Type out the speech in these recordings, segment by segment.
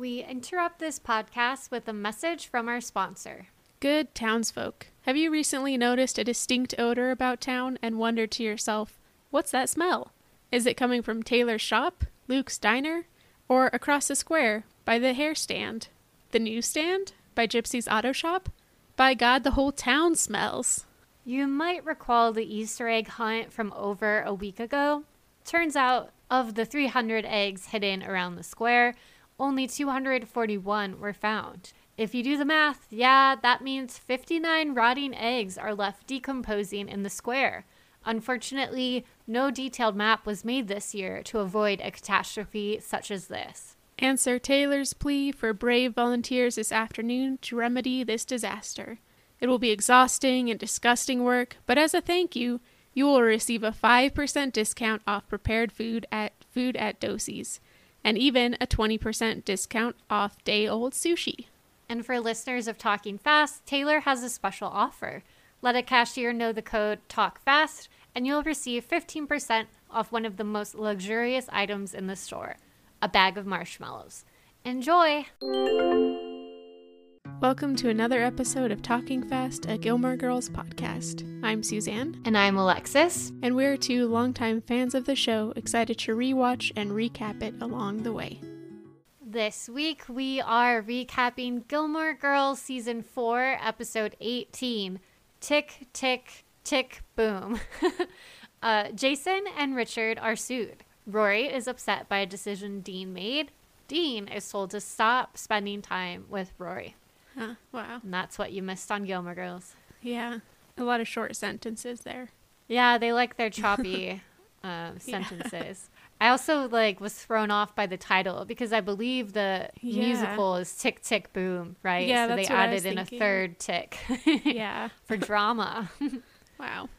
We interrupt this podcast with a message from our sponsor. Good townsfolk, have you recently noticed a distinct odor about town and wondered to yourself, what's that smell? Is it coming from Taylor's shop, Luke's diner, or across the square by the hair stand? The newsstand? By Gypsy's auto shop? By God, the whole town smells. You might recall the Easter egg hunt from over a week ago. Turns out, of the 300 eggs hidden around the square, only 241 were found. If you do the math, yeah, that means 59 rotting eggs are left decomposing in the square. Unfortunately, no detailed map was made this year to avoid a catastrophe such as this. Answer Taylor's plea for brave volunteers this afternoon to remedy this disaster. It will be exhausting and disgusting work, but as a thank you, you will receive a 5% discount off prepared food at food at Doose's, and even a 20% discount off day old sushi. And for listeners of Talking Fast, Taylor has a special offer. Let a cashier know the code TALKFAST, and you'll receive 15% off one of the most luxurious items in the store a bag of marshmallows. Enjoy! Welcome to another episode of Talking Fast, a Gilmore Girls podcast. I'm Suzanne. And I'm Alexis. And we're two longtime fans of the show, excited to rewatch and recap it along the way. This week we are recapping Gilmore Girls Season 4, Episode 18 Tick, Tick, Tick, Boom. uh, Jason and Richard are sued. Rory is upset by a decision Dean made. Dean is told to stop spending time with Rory. Huh, wow. And that's what you missed on Gilmore Girls. Yeah. A lot of short sentences there. Yeah, they like their choppy uh, sentences. I also like was thrown off by the title because I believe the yeah. musical is Tick Tick Boom, right? Yeah, so they added in thinking. a third tick. yeah, for drama. wow.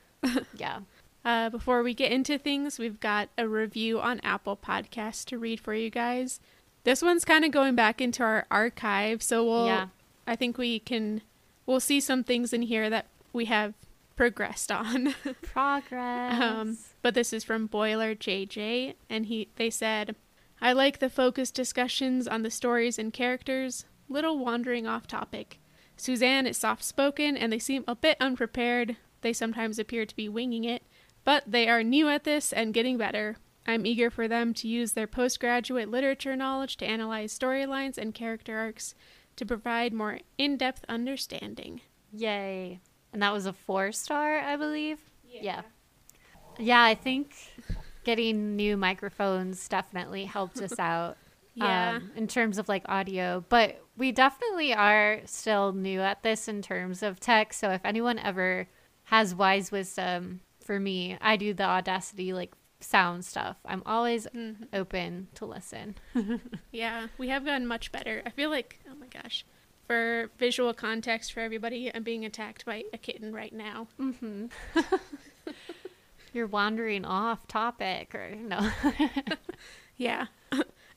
yeah. Uh, before we get into things, we've got a review on Apple Podcasts to read for you guys. This one's kind of going back into our archive, so we'll. Yeah. I think we can. We'll see some things in here that we have progressed on. Progress. um, but this is from Boiler JJ, and he they said, "I like the focused discussions on the stories and characters. Little wandering off topic. Suzanne is soft spoken, and they seem a bit unprepared. They sometimes appear to be winging it." But they are new at this and getting better. I'm eager for them to use their postgraduate literature knowledge to analyze storylines and character arcs to provide more in depth understanding. Yay. And that was a four star, I believe? Yeah. yeah. Yeah, I think getting new microphones definitely helped us out. yeah. Um, in terms of like audio. But we definitely are still new at this in terms of tech. So if anyone ever has wise wisdom for me. I do the Audacity like sound stuff. I'm always mm-hmm. open to listen. yeah, we have gotten much better. I feel like, oh my gosh, for visual context for everybody, I'm being attacked by a kitten right now. Mm-hmm. You're wandering off topic, or no? yeah,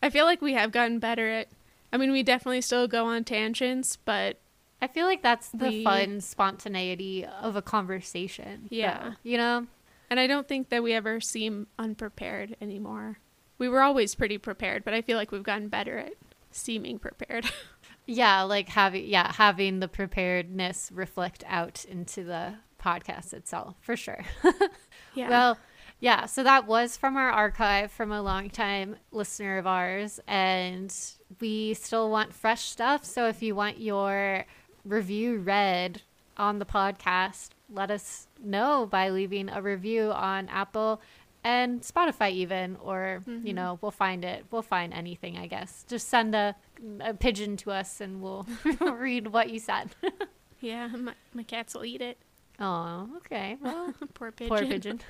I feel like we have gotten better at. I mean, we definitely still go on tangents, but I feel like that's the we, fun spontaneity of a conversation. Yeah. Though, you know? And I don't think that we ever seem unprepared anymore. We were always pretty prepared, but I feel like we've gotten better at seeming prepared. yeah, like having yeah, having the preparedness reflect out into the podcast itself, for sure. yeah. Well, yeah, so that was from our archive from a long time listener of ours and we still want fresh stuff, so if you want your review read on the podcast, let us know by leaving a review on Apple and Spotify even or mm-hmm. you know we'll find it. We'll find anything I guess. Just send a, a pigeon to us and we'll read what you said. Yeah my, my cats will eat it. Oh okay. Well poor pigeon. poor pigeon.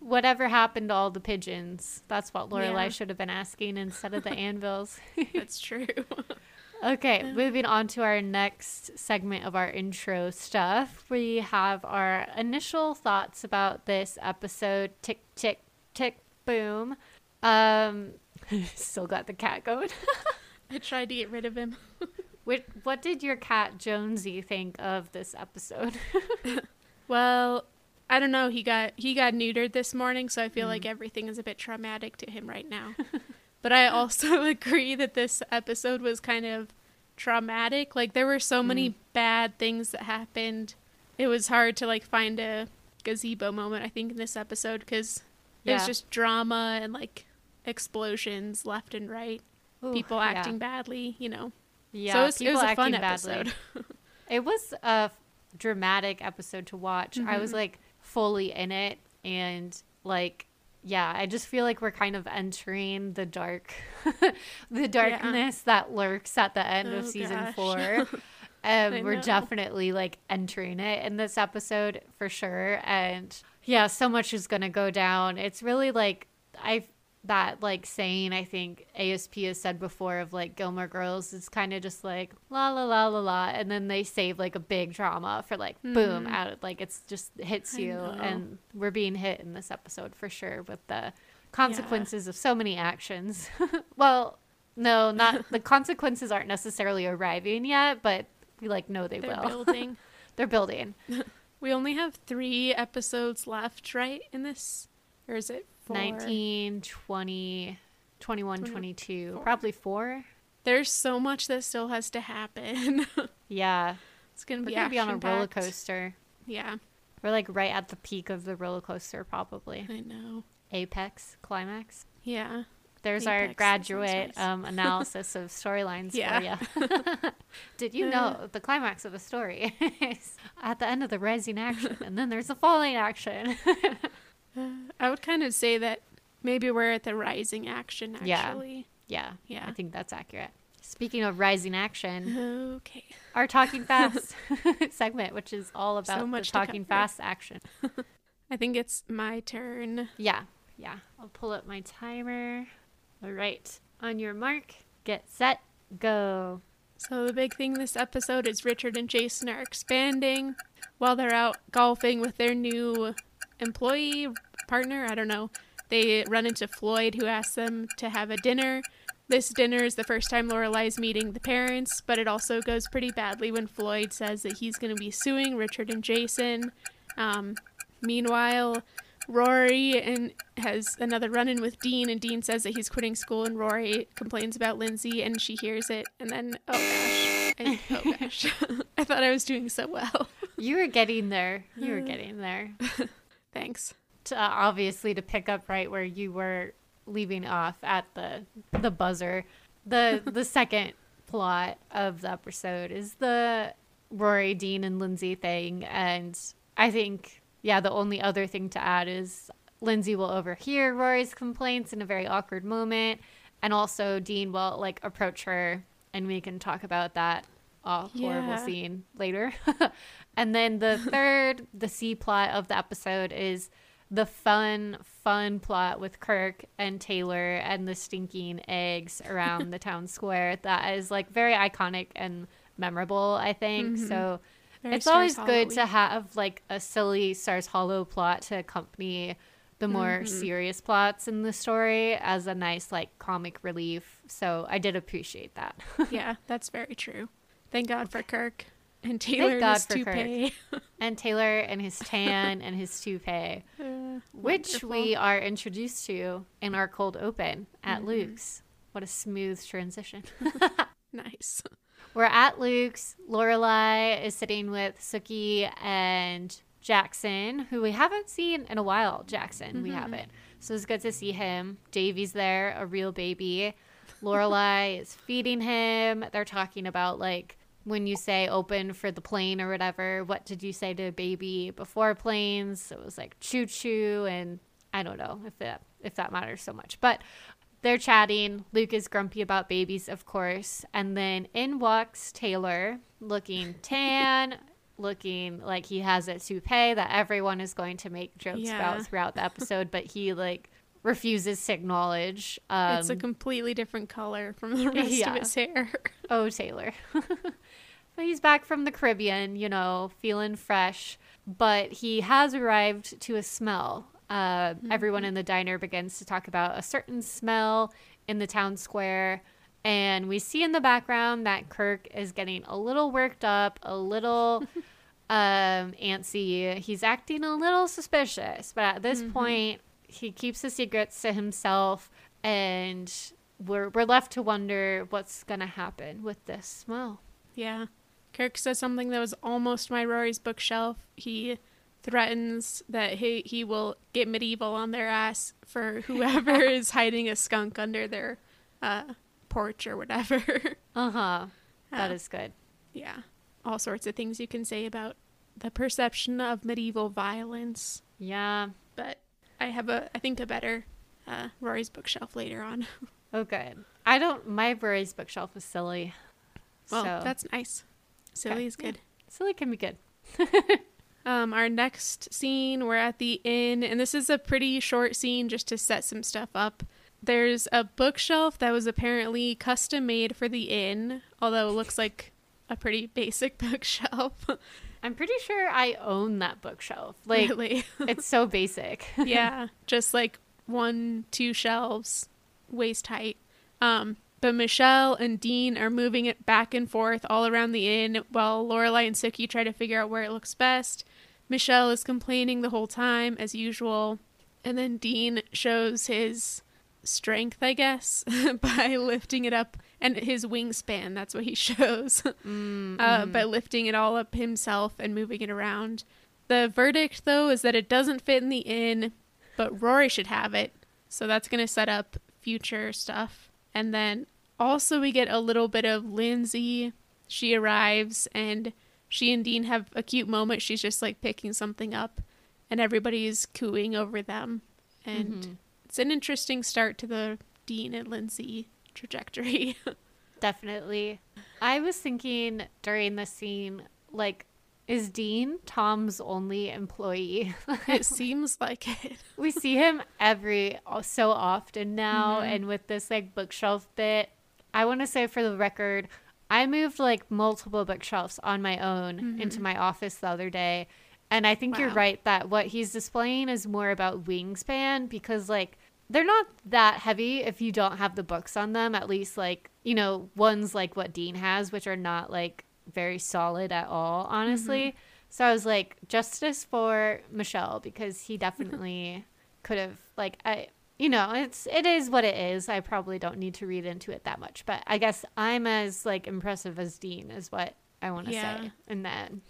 Whatever happened to all the pigeons? That's what Lorelai yeah. should have been asking instead of the anvils. That's true Okay, moving on to our next segment of our intro stuff. We have our initial thoughts about this episode. Tick, tick, tick, boom. Um, still got the cat going. I tried to get rid of him. what, what did your cat Jonesy think of this episode? well, I don't know. He got he got neutered this morning, so I feel mm. like everything is a bit traumatic to him right now. But I also agree that this episode was kind of traumatic. Like there were so many bad things that happened. It was hard to like find a gazebo moment I think in this episode cuz it was just drama and like explosions left and right. Ooh, people yeah. acting badly, you know. Yeah, so it was, it was a fun badly. episode. It was a dramatic episode to watch. I Mm-hmm. was like fully in it and like yeah, I just feel like we're kind of entering the dark the darkness that lurks at the end of Oh, season gosh. 4. I And we're know. definitely like entering it in this episode for sure. And yeah, so much is going to go down. It's really like I that like saying I think ASP has said before of like Gilmore Girls is kind of just like la la la la la, and then they save like a big drama for like boom Mhm. out like it's just hits you, and we're being hit in this episode for sure with the consequences of so many actions. well, no, not the consequences aren't necessarily arriving yet, but we like know they They're will. building. They're building. we only have 3 episodes left, right, in this? Or is it 4? 19, 20, 21, Twenty- 22, four. probably four. There's so much that still has to happen. Yeah. it's going to be to be on a roller coaster. Yeah, We're like right at the peak of the roller coaster, probably. I know. Apex, climax. Yeah. There's our Apex, sounds graduate nice. um, analysis of storylines Yeah. for you. Did you know the climax of a story is at the end of the rising action, and then there's the falling action? I would kind of say that maybe we're at the rising action Yeah. actually. yeah, Yeah. I think that's accurate. Speaking of rising action, Okay. our Talking Fast segment, which is all about So much Talking. Fast action. I think it's my turn. Yeah, yeah. I'll pull up my timer. All right. On your mark, get set, go. So the big thing this episode is Richard and Jason are expanding while they're out golfing with their new employee partner. I don't know. They run into Floyd, who asks them to have a dinner. This dinner is the first time Lorelai's meeting the parents, but it also goes pretty badly when Floyd says that he's going to be suing Richard and Jason. Um, meanwhile, Rory and has another run-in with Dean, and Dean says that he's quitting school, and Rory complains about Lindsay, and she hears it, and then oh gosh, I, oh gosh, I thought I was doing so well. You were getting there. You were Uh. getting there. Thanks. Uh, obviously, to pick up right where you were leaving off at the the buzzer. The the second plot of the episode is the Rory, Dean, and Lindsay thing, and I think yeah, the only other thing to add is Lindsay will overhear Rory's complaints in a very awkward moment, and also Dean will like approach her, and we can talk about that uh, horrible Yeah. scene later. and then the third, the C plot of the episode is the fun, fun plot with Kirk and Taylor and the stinking eggs around the town square. That is like very iconic and memorable, I think. Mhm. So Very it's always Stars good to have like a silly Stars Hollow plot to accompany the more Mhm. serious plots in the story as a nice like comic relief. So I did appreciate that. yeah, that's very true. Thank God for Kirk and Taylor and God his for Kirk. toupee. and Taylor and his tan and his toupee, which wonderful. we are introduced to in our cold open at Mhm. Luke's. What a smooth transition. nice. We're at Luke's. Lorelai is sitting with Suki and Jackson, who we haven't seen in a while. Jackson, we Mhm. haven't. So it's good to see him. Davey's there, a real baby. Lorelai is feeding him. They're talking about like when you say open for the plane or whatever. What did you say to a baby before planes? It was like choo choo, and I don't know if that if that matters so much, but they're chatting. Luke is grumpy about babies, of course. And then in walks Taylor, looking tan, looking like he has a toupee that everyone is going to make jokes Yeah. about throughout the episode, but he like refuses to acknowledge. Um, it's a completely different color from the rest yeah. of his hair. oh, Taylor. he's back from the Caribbean, you know, feeling fresh. But he has arrived to a smell. Uh, Everyone in the diner begins to talk about a certain smell in the town square. And we see in the background that Kirk is getting a little worked up, a little um, antsy. He's acting a little suspicious. But at this Mhm. point, he keeps the secrets to himself. And we're we're left to wonder what's gonna happen with this smell. Yeah. Kirk says something that was almost my Rory's bookshelf. He threatens that he he will get medieval on their ass for whoever is hiding a skunk under their uh, porch or whatever. Uh-huh. That Uh, is good. yeah. All sorts of things you can say about the perception of medieval violence. Yeah. But I have a I think a better uh, Rory's bookshelf later on. Oh good. I don't my Rory's bookshelf is silly. Well, so that's nice. Silly is good. silly can be good. Um, our next scene, we're at the inn, and this is a pretty short scene just to set some stuff up. There's a bookshelf that was apparently custom made for the inn, although it looks like a pretty basic bookshelf. I'm pretty sure I own that bookshelf. Like really. it's so basic. yeah, just like one, two shelves, waist height. Um, but Michelle and Dean are moving it back and forth all around the inn while Lorelai and Suki try to figure out where it looks best. Michelle is complaining the whole time, as usual. And then Dean shows his strength, I guess, by lifting it up and his wingspan. That's what he shows. uh, by lifting it all up himself and moving it around. The verdict, though, is that it doesn't fit in the inn, but Rory should have it. So that's going to set up future stuff. And then also, we get a little bit of Lindsay. She arrives and she and Dean have a cute moment. She's just like picking something up, and everybody's cooing over them. And mm-hmm. it's an interesting start to the Dean and Lindsay trajectory. Definitely. I was thinking during the scene, like, is Dean Tom's only employee? it seems like it. we see him every so often now, Mm-hmm. and with this like bookshelf bit, I want to say for the record, I moved like multiple bookshelves on my own into my office the other day, and I think you're Mm-hmm. Right that what he's displaying is more about wingspan because like they're not that heavy if you don't have the books on them. At least like you know ones like what Dean has, which are not like very solid at all, honestly. Mm-hmm. So I was like, justice for Michelle because he definitely could have like I you know, it's it is what it is. I probably don't need to read into it that much, but I guess I'm as like impressive as Dean is what I want to Yeah. say. And then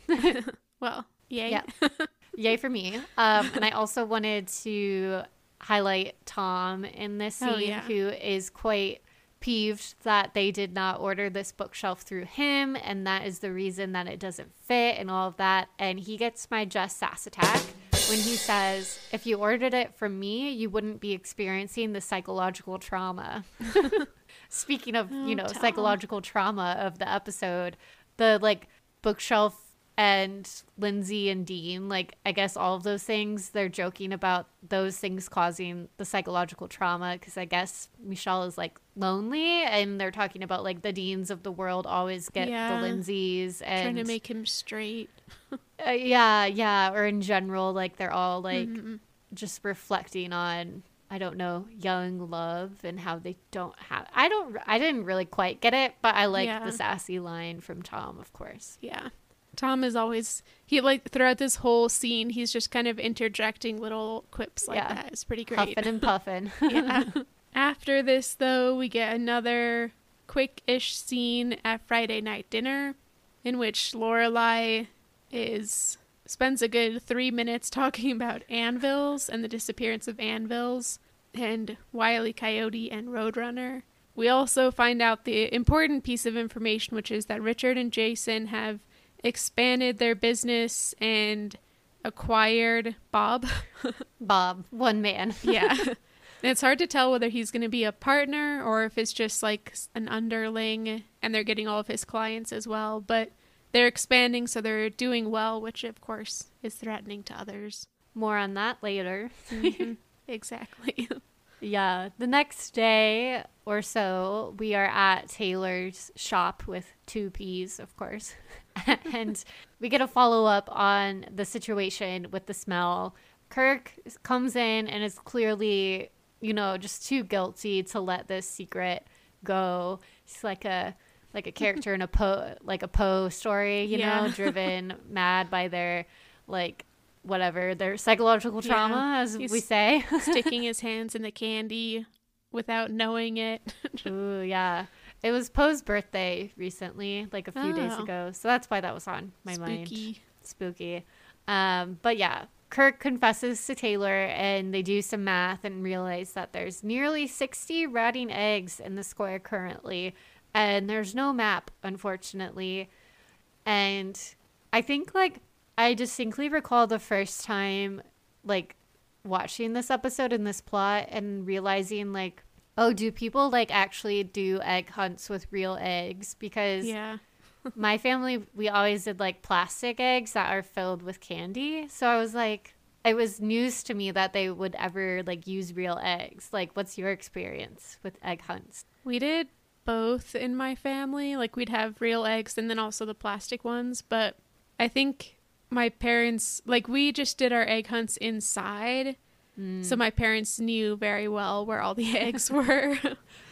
Well, yay. yeah. Yay for me. Um and I also wanted to highlight Tom in this scene Oh, yeah. who is quite peeved that they did not order this bookshelf through him and that is the reason that it doesn't fit and all of that and he gets my Jess sass attack when he says if you ordered it from me you wouldn't be experiencing the psychological trauma speaking of you Oh, know Tom. psychological trauma of the episode the like bookshelf and Lindsay and Dean, like I guess all of those things, they're joking about those things causing the psychological trauma because I guess Michelle is like lonely and they're talking about like the Deans of the world always get Yeah. the Lindsays and Trying to make him straight. uh, yeah, yeah, or in general, like they're all like Mhm. just reflecting on I don't know young love and how they don't have. I don't. I didn't really quite get it, but I like Yeah. the sassy line from Tom, of course. Yeah. Tom is always he like throughout this whole scene he's just kind of interjecting little quips like Yeah. that. It's pretty great. Huffing and puffing. yeah. After this though, we get another quick-ish scene at Friday night dinner in which Lorelai is spends a good 3 minutes talking about anvils and the disappearance of anvils and Wile E. Coyote and Roadrunner. We also find out the important piece of information, which is that Richard and Jason have expanded their business and acquired Bob. Bob, one man. yeah. And it's hard to tell whether he's going to be a partner or if it's just like an underling and they're getting all of his clients as well. But they're expanding, so they're doing well, which of course is threatening to others. More on that later. Mhm. exactly. Yeah, the next day or so, we are at Taylor's shop with two P's, of course. and we get a follow up on the situation with the smell. Kirk comes in and is clearly, you know, just too guilty to let this secret go. He's like a like a character in a Poe like a Poe story, you know, driven mad by their like whatever their psychological Yeah. trauma, as we say. Sticking his hands in the candy without knowing it. Ooh, yeah. It was Poe's birthday recently, like a few days Oh. ago. So that's why that was on my mind. Spooky. Spooky. Um, but yeah, Kirk confesses to Taylor and they do some math and realize that there's nearly 60 rotting eggs in the square currently. And there's no map, unfortunately. And I think, like, I distinctly recall the first time, like, watching this episode and this plot and realizing, like, oh, do people, like, actually do egg hunts with real eggs? Because Yeah. my family we always did like plastic eggs that are filled with candy so i was like it was news to me that they would ever like use real eggs like what's your experience with egg hunts We did both in my family. Like we'd have real eggs and then also the plastic ones. But I think my parents, like we just did our egg hunts inside. So my parents knew very well where all the eggs were.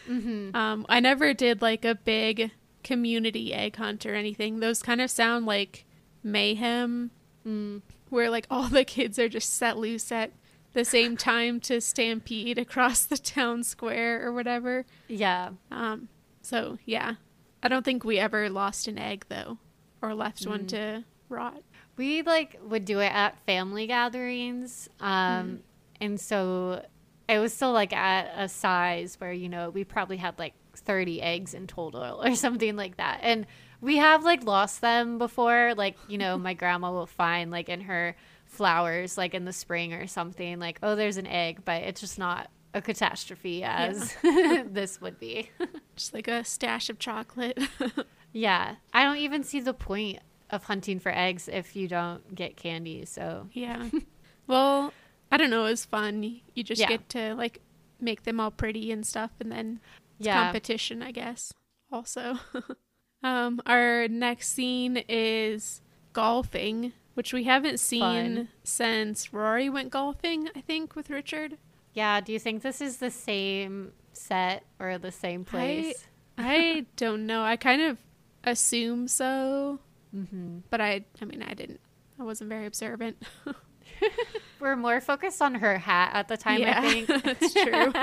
mm-hmm. um, I never did like a big community egg hunt or anything. Those kind of sound like mayhem, mm. where like all the kids are just set loose at the same time to stampede across the town square or whatever. yeah Um, so yeah, I don't think we ever lost an egg though, or left one Mm. to rot. We like would do it at family gatherings um and so it was still like at a size where you know we probably had like 30 eggs in total or something like that. And we have like lost them before like you know my grandma will find like in her flowers like in the spring or something like oh there's an egg but it's just not a catastrophe as this would be. Just like a stash of chocolate. yeah. I don't even see the point of hunting for eggs if you don't get candy so yeah. well, I don't know. It was fun. You just Yeah. get to like make them all pretty and stuff, and then it's yeah competition, I guess. Also, um, our next scene is golfing, which we haven't seen Fun. since Rory went golfing. I think with Richard. Yeah, do you think this is the same set or the same place? I don't know. I kind of assume so, hmm but I I mean I didn't. I wasn't very observant. We're more focused on her hat at the time, Yeah, I think. that's true.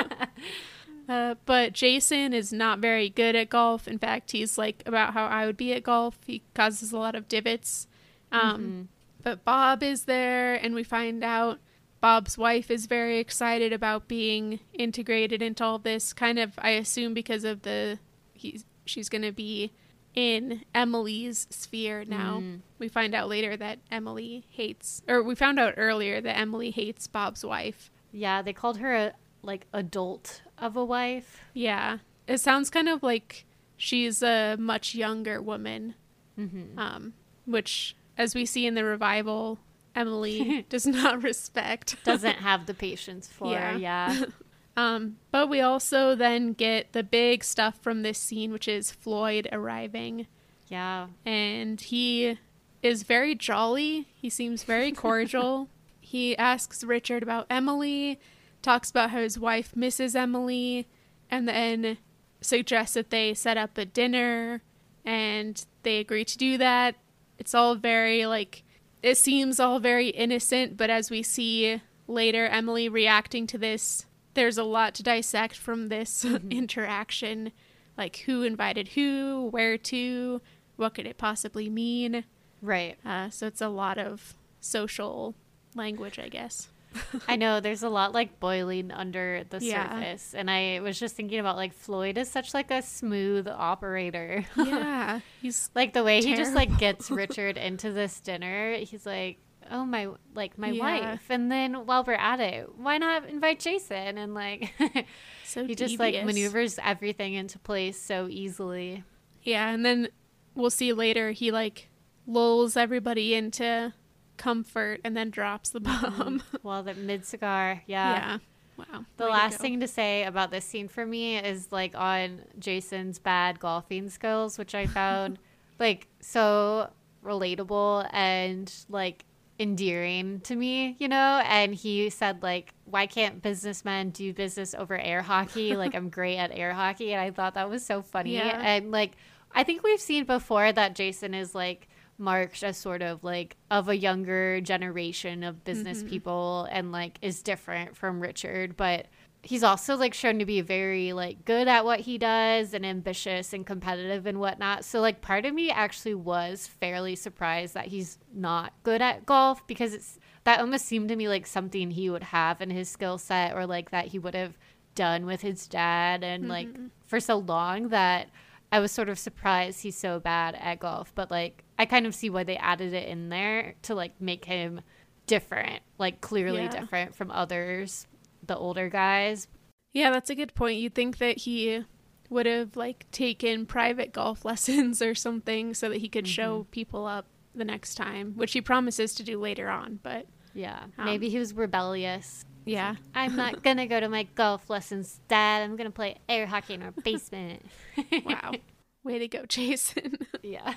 Uh, but Jason is not very good at golf. In fact, he's like about how I would be at golf. He causes a lot of divots. Um, Mhm. But Bob is there, and we find out Bob's wife is very excited about being integrated into all this. Kind of, I assume, because of the he's she's going to be in Emily's sphere now. Mm. We find out later that Emily hates, or we found out earlier that Emily hates Bob's wife. Yeah, they called her a like adult of a wife. Yeah, it sounds kind of like she's a much younger woman, hmm um, which, as we see in the revival, Emily does not respect. Doesn't have the patience for. Yeah. Yeah. Um, but we also then get the big stuff from this scene, which is Floyd arriving, Yeah. and he is very jolly. He seems very cordial. he asks Richard about Emily, talks about how his wife misses Emily, and then suggests that they set up a dinner, and they agree to do that. It's all very like it seems all very innocent, but as we see later, Emily reacting to this, there's a lot to dissect from this interaction. Like who invited who, where to, what could it possibly mean? Right. Uh, so it's a lot of social language, I guess. I know there's a lot like boiling under the Yeah. surface. And I was just thinking about like Floyd is such like a smooth operator. Yeah, he's like the way he just like gets Richard into this dinner. He's like, "Oh my, like my Yeah. wife." And then while we're at it, why not invite Jason? And like so he just like maneuvers everything into place so easily. Yeah, and then we'll see later he like lulls everybody into comfort and then drops the mm-hmm. bomb. Well, the mid cigar, yeah. yeah. Wow. The way last go. thing to say about this scene for me is like on Jason's bad golfing skills, which I found like so relatable and like endearing to me, you know? And he said like, why can't businessmen do business over air hockey? like I'm great at air hockey. And I thought that was so funny. Yeah. And like I think we've seen before that Jason is like marked as sort of like of a younger generation of business Mhm. people and like is different from Richard, but he's also like shown to be very like good at what he does and ambitious and competitive and whatnot. So like part of me actually was fairly surprised that he's not good at golf because it's that almost seemed to me like something he would have in his skill set or like that he would have done with his dad and mm-hmm. like for so long that I was sort of surprised he's so bad at golf, but like I kind of see why they added it in there to like make him different, like clearly yeah. different from others the older guys. Yeah, that's a good point. You'd think that he would have like taken private golf lessons or something so that he could mm-hmm. show people up the next time, which he promises to do later on, but yeah, um, maybe he was rebellious. Yeah. I'm not going to go to my golf lessons, dad. I'm going to play air hockey in our basement. wow. Way to go, Jason. yeah.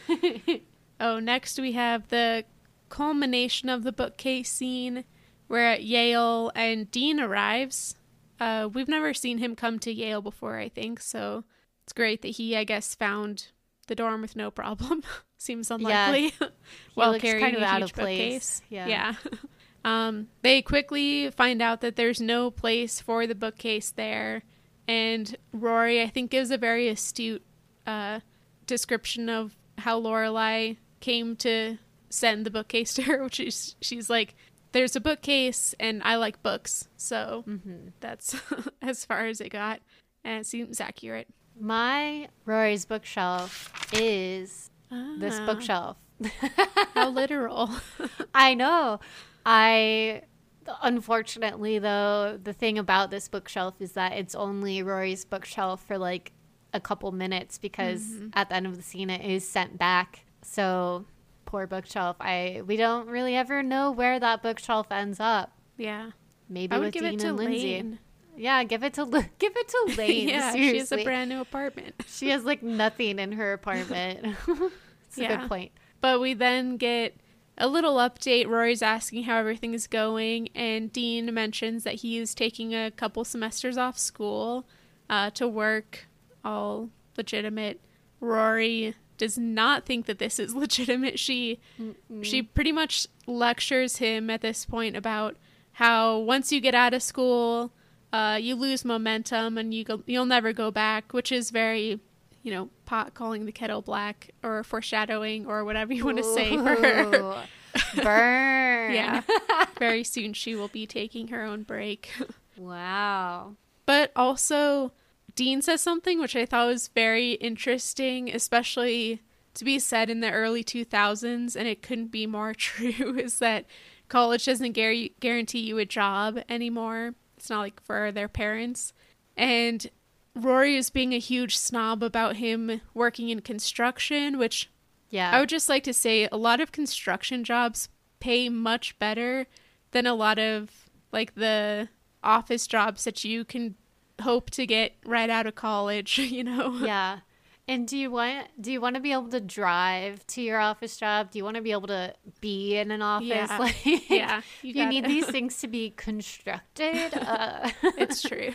oh, next we have the culmination of the bookcase scene we're at Yale and Dean arrives. Uh, we've never seen him come to Yale before, I think, so it's great that he, I guess, found the dorm with no problem. Seems unlikely. Yeah. While carrying kind of out of place. Bookcase. Yeah. Yeah. um, they quickly find out that there's no place for the bookcase there, and Rory, I think, gives a very astute uh, description of how Lorelai came to send the bookcase to her, which is she's like, there's a bookcase and I like books. So mm-hmm. that's as far as it got. And it seems accurate. My Rory's bookshelf is ah. this bookshelf. How literal. I know. I unfortunately though, the thing about this bookshelf is that it's only Rory's bookshelf for like a couple minutes because mm-hmm. at the end of the scene it is sent back. So poor bookshelf. I we don't really ever know where that bookshelf ends up. Yeah, maybe I would with give Dean it to and Lindsay. Lane. Yeah, give it to give it to Lane. yeah, seriously. she has a brand new apartment. she has like nothing in her apartment. It's yeah. a good point. But we then get a little update. Rory's asking how everything is going, and Dean mentions that he is taking a couple semesters off school uh, to work, all legitimate. Rory does not think that this is legitimate. She Mm-mm. she pretty much lectures him at this point about how once you get out of school, uh, you lose momentum and you go you'll never go back, which is very you know pot calling the kettle black or foreshadowing or whatever you want to say for her. Burn. yeah. Very soon she will be taking her own break. wow. But also Dean says something which I thought was very interesting, especially to be said in the early 2000s, and it couldn't be more true, is that college doesn't gar- guarantee you a job anymore. It's not like for their parents. And Rory is being a huge snob about him working in construction, which yeah. I would just like to say a lot of construction jobs pay much better than a lot of like the office jobs that you can hope to get right out of college, you know. Yeah. And do you want do you want to be able to drive to your office job? Do you want to be able to be in an office? Yeah, like, yeah you, you need these things to be constructed. Uh. it's true.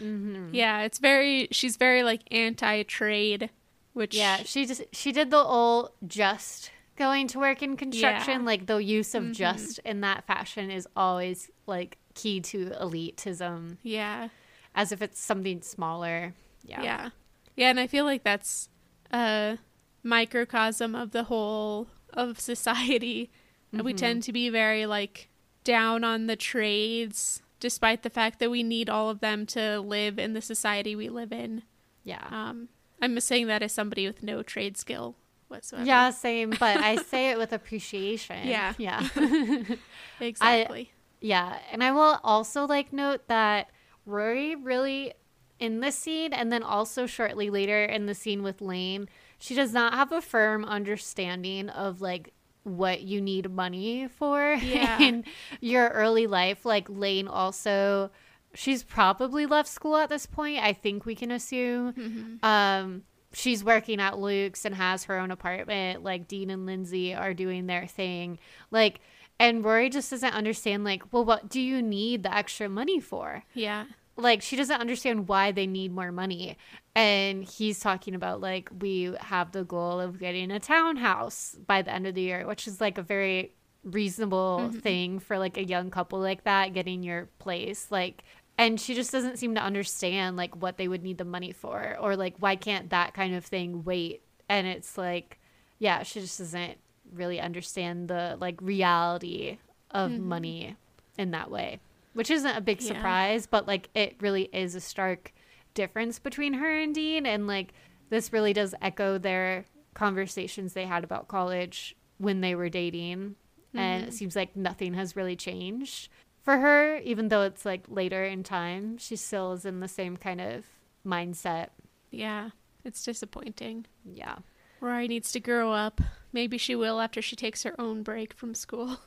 Mm-hmm. Yeah, it's very. She's very like anti-trade, which yeah, she just she did the old just going to work in construction. Yeah. Like the use of mm-hmm. just in that fashion is always like key to elitism. Yeah as if it's something smaller. Yeah. Yeah. Yeah, and I feel like that's a microcosm of the whole of society. Mm-hmm. We tend to be very like down on the trades despite the fact that we need all of them to live in the society we live in. Yeah. Um I'm saying that as somebody with no trade skill whatsoever. Yeah, same, but I say it with appreciation. Yeah. Yeah. exactly. I, yeah, and I will also like note that Rory really in this scene and then also shortly later in the scene with Lane, she does not have a firm understanding of like what you need money for yeah. in your early life. Like Lane also she's probably left school at this point. I think we can assume. Mm-hmm. Um she's working at Luke's and has her own apartment. Like Dean and Lindsay are doing their thing. Like and Rory just doesn't understand, like, well, what do you need the extra money for? Yeah. Like, she doesn't understand why they need more money. And he's talking about, like, we have the goal of getting a townhouse by the end of the year, which is like a very reasonable mm-hmm. thing for like a young couple like that, getting your place. Like, and she just doesn't seem to understand like what they would need the money for or like why can't that kind of thing wait and it's like yeah she just doesn't really understand the like reality of Mhm. money in that way which isn't a big Yeah. surprise but like it really is a stark difference between her and dean and like this really does echo their conversations they had about college when they were dating and it Mhm. seems like nothing has really changed for her even though it's like later in time she still is in the same kind of mindset Yeah, it's disappointing. yeah Rory needs to grow up. Maybe she will after she takes her own break from school.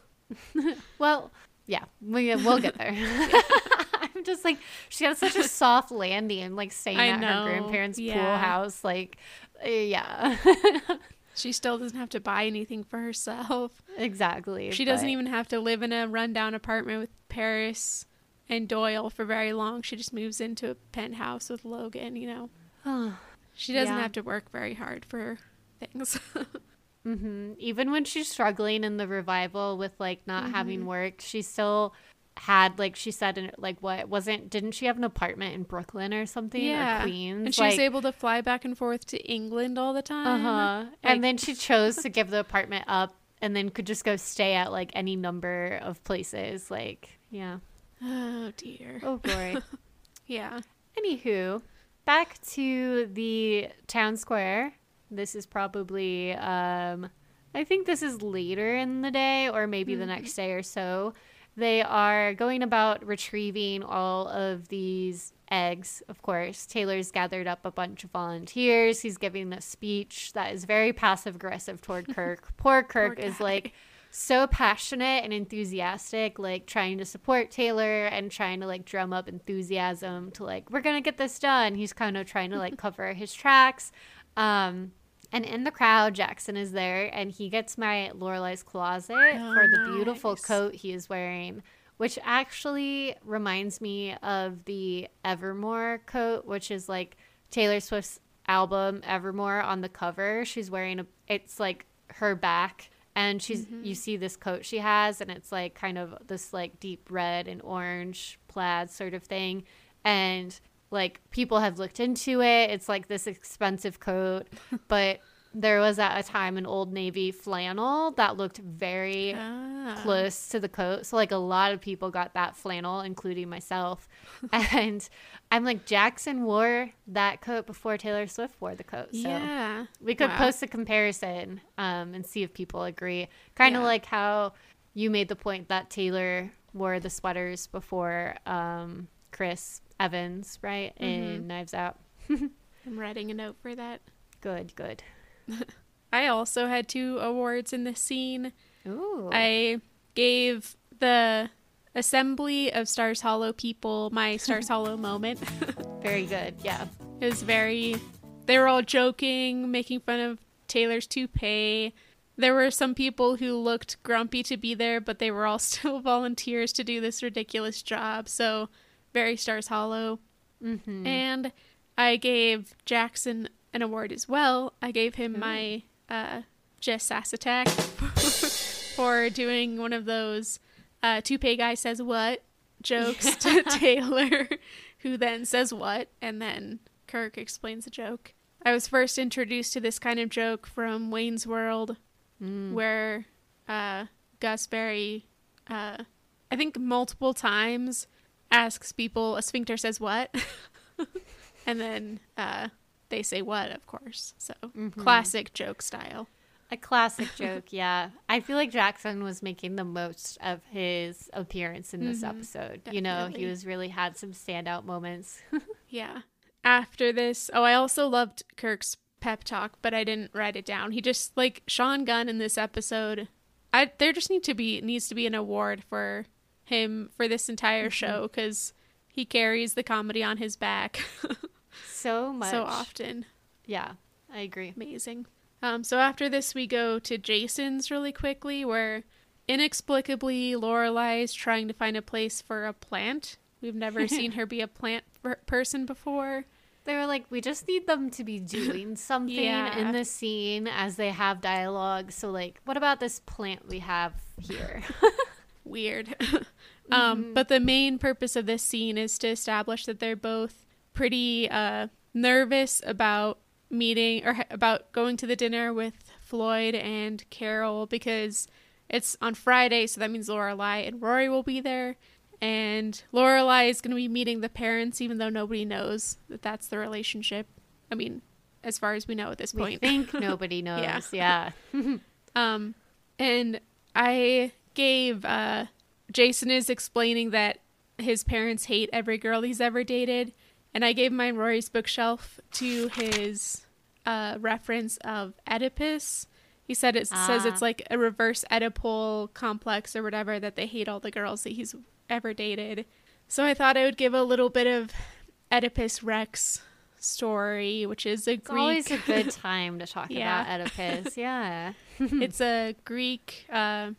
well yeah we, we'll get there i'm just like she had such a soft landing like staying I at know, her grandparents pool house like uh, yeah She still doesn't have to buy anything for herself. exactly She doesn't even have to live in a rundown apartment with Paris and Doyle for very long. She just moves into a penthouse with Logan, you know. She doesn't Yeah. have to work very hard for things. hmm Even when she's struggling in the revival with like not having Mhm. work, she still had like she said in like what wasn't didn't she have an apartment in Brooklyn or something Yeah. or Queens? and she was able to fly back and forth to England all the time. uh huh. like- and then she chose to give the apartment up and then could just go stay at like any number of places. Like yeah. Oh dear. Oh boy. Yeah. Anywho, back to the town square. This is probably um I think this is later in the day or maybe the Mhm. next day or so. They are going about retrieving all of these eggs, of course. Taylor's gathered up a bunch of volunteers. He's giving a speech that is very passive aggressive toward Kirk. Poor Kirk is like so passionate and enthusiastic, like trying to support Taylor and trying to like drum up enthusiasm to like, we're gonna get this done. He's kind of trying to like cover his tracks. Um, and in the crowd, Jackson is there and he gets my Lorelai's closet Oh, for the beautiful nice. coat he is wearing, which actually reminds me of the Evermore coat, which is like Taylor Swift's album Evermore on the cover. She's wearing a it's like her back and she's Mhm. you see this coat she has and it's like kind of this like deep red and orange plaid sort of thing and like people have looked into it it's like this expensive coat but there was at a time an old navy flannel that looked very Ah. close to the coat. So like a lot of people got that flannel, including myself. and I'm like, Jackson wore that coat before Taylor Swift wore the coat. So Yeah. we could Wow. post a comparison um, and see if people agree. Kind of Yeah. like how you made the point that Taylor wore the sweaters before um, Chris Evans, right? In Mhm. Knives Out. I'm writing a note for that. Good, good. I also had two awards in this scene. Ooh. I gave the assembly of Stars Hollow people my Stars Hollow moment. Very good. Yeah. It was very. They were all joking, making fun of Taylor's toupee. There were some people who looked grumpy to be there, but they were all still volunteers to do this ridiculous job. So, very Stars Hollow. Mm-hmm. And I gave Jackson an award as well. I gave him my uh, Jess Sass attack for doing one of those uh, toupee guy says what jokes to Taylor, who then says what, and then Kirk explains the joke. I was first introduced to this kind of joke from Wayne's World, Mm. where uh, Gus Berry, uh, I think multiple times, asks people, a sphincter says what? and then uh, they say what, of course. So, Mhm. classic joke style. A classic joke, yeah. I feel like Jackson was making the most of his appearance in this Mhm, episode. You know, he was really had some standout moments. Yeah. After this, oh, I also loved Kirk's pep talk, but I didn't write it down. He just like Sean Gunn in this episode. I there just need to be needs to be an award for him for this entire show because he carries the comedy on his back so much. so often. Yeah, I agree. Amazing. Um, so after this, we go to Jason's really quickly, where inexplicably Lorelai is trying to find a place for a plant. We've never seen her be a plant per- person before. They were like, we just need them to be doing something Yeah. in the scene as they have dialogue. So, like, what about this plant we have here? Weird. um, But the main purpose of this scene is to establish that they're both pretty uh, nervous about meeting or about going to the dinner with Floyd and Carol because it's on Friday, so that means Lorelai and Rory will be there. And Lorelai is going to be meeting the parents, even though nobody knows that that's the relationship. I mean, as far as we know at this We point. think nobody knows. yeah. Um, and I gave uh, Jason is explaining that his parents hate every girl he's ever dated, and I gave mine Rory's bookshelf to his uh, reference of Oedipus. He said it says Ah. it's like a reverse Oedipal complex or whatever that they hate all the girls that he's ever dated. So I thought I would give a little bit of Oedipus Rex story, which is a It's Greek. always a good time to talk Yeah. about Oedipus. Yeah. it's a Greek uh,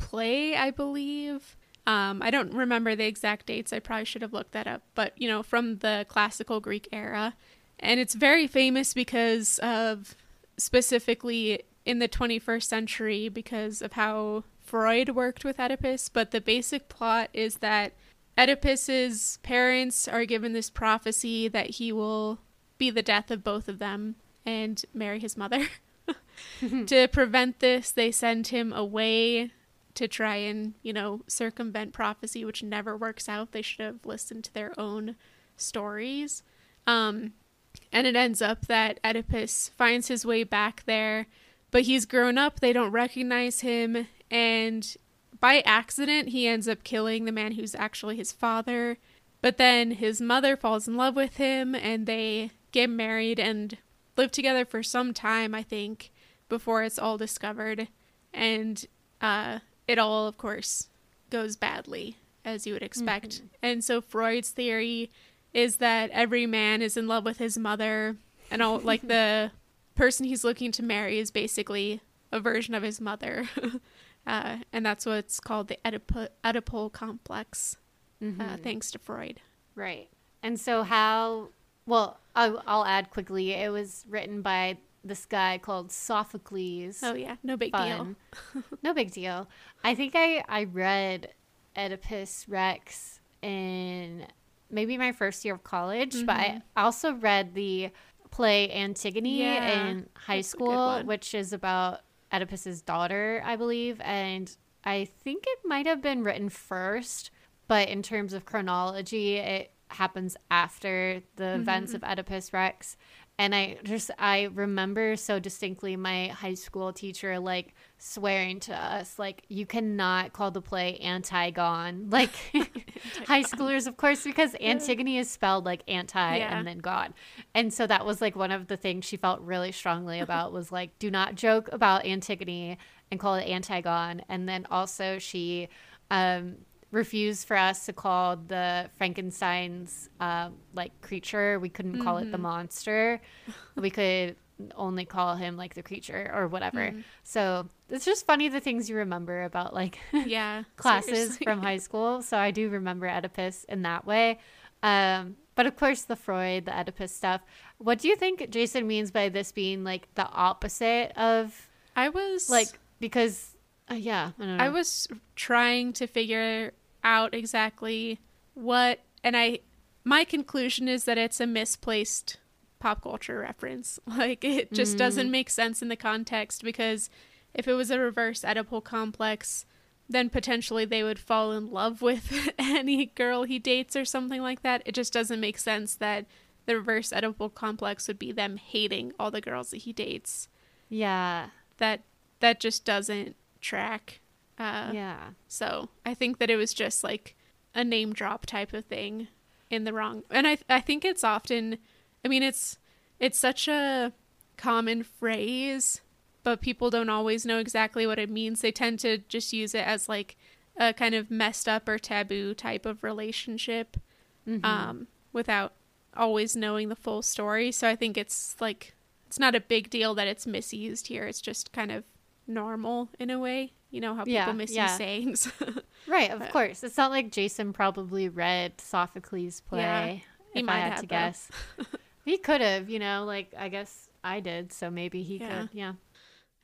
play, I believe. Um, I don't remember the exact dates. I probably should have looked that up. But, you know, from the classical Greek era. And it's very famous because of specifically in the 21st century because of how Freud worked with Oedipus. But the basic plot is that Oedipus's parents are given this prophecy that he will be the death of both of them and marry his mother. to prevent this, they send him away to try and, you know, circumvent prophecy, which never works out. They should have listened to their own stories. Um, and it ends up that Oedipus finds his way back there, but he's grown up. They don't recognize him. And by accident, he ends up killing the man who's actually his father. But then his mother falls in love with him, and they get married and live together for some time, I think, before it's all discovered. And uh, it all, of course, goes badly, as you would expect. And so Freud's theory is that every man is in love with his mother, and all like the person he's looking to marry is basically a version of his mother. uh, and that's what's called the Oedip- Oedipal complex, uh, thanks to Freud. Right. And so how? Well, I'll, I'll add quickly. It was written by this guy called Sophocles. Oh, yeah, no big Fun. no big deal. I think I I read Oedipus Rex in maybe my first year of college, but I also read the play Antigone Mm-hmm. Yeah, in high that's a good school, which is about Oedipus's daughter, I believe, and I think it might have been written first, but in terms of chronology, it happens after the Mm-hmm. events of Oedipus Rex. And I just I remember so distinctly my high school teacher like swearing to us like you cannot call the play Antigone. Like high schoolers of course because Antigone is spelled like anti Yeah. and then God. And so that was like one of the things she felt really strongly about was like do not joke about Antigone and call it Antigone. And then also she um refused for us to call the Frankenstein's uh, like creature. We couldn't call it the monster. we could only call him like the creature or whatever. So it's just funny the things you remember about like Yeah. classes seriously. from high school. So I do remember Oedipus in that way. Um, but of course, the Freud, the Oedipus stuff. What do you think Jason means by this being like the opposite of I was like because uh, yeah, I. I was trying to figure out exactly what, and I, my conclusion is that it's a misplaced pop culture reference. Like it just mm. doesn't make sense in the context because if it was a reverse Oedipal complex, then potentially they would fall in love with any girl he dates or something like that. It just doesn't make sense that the reverse Oedipal complex would be them hating all the girls that he dates. yeah, That that just doesn't track. Uh, yeah. so I think that it was just like a name drop type of thing in the wrong. And I I think it's often I mean it's it's such a common phrase, but people don't always know exactly what it means. They tend to just use it as like a kind of messed up or taboo type of relationship um without always knowing the full story. So I think it's like it's not a big deal that it's misused here. It's just kind of normal in a way. You know how people Yeah, misuse yeah. sayings. Right, of course. It's not like Jason probably read Sophocles' play. Yeah, he if might I had have, to though. guess, he could have. You know, like I guess I did, so maybe he Yeah. could. Yeah.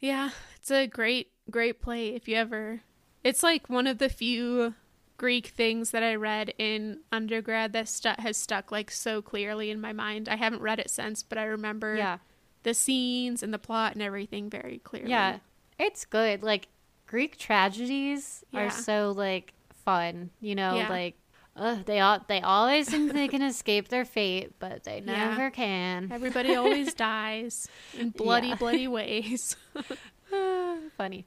Yeah, it's a great, great play. If you ever, It's like one of the few Greek things that I read in undergrad that stu- has stuck like so clearly in my mind. I haven't read it since, but I remember Yeah. the scenes and the plot and everything very clearly. Yeah. It's good. Like Greek tragedies Yeah. are so like fun, you know, Yeah. like uh, they all they always think they can escape their fate, but they Yeah. never can. Everybody always dies in bloody, bloody ways. Funny.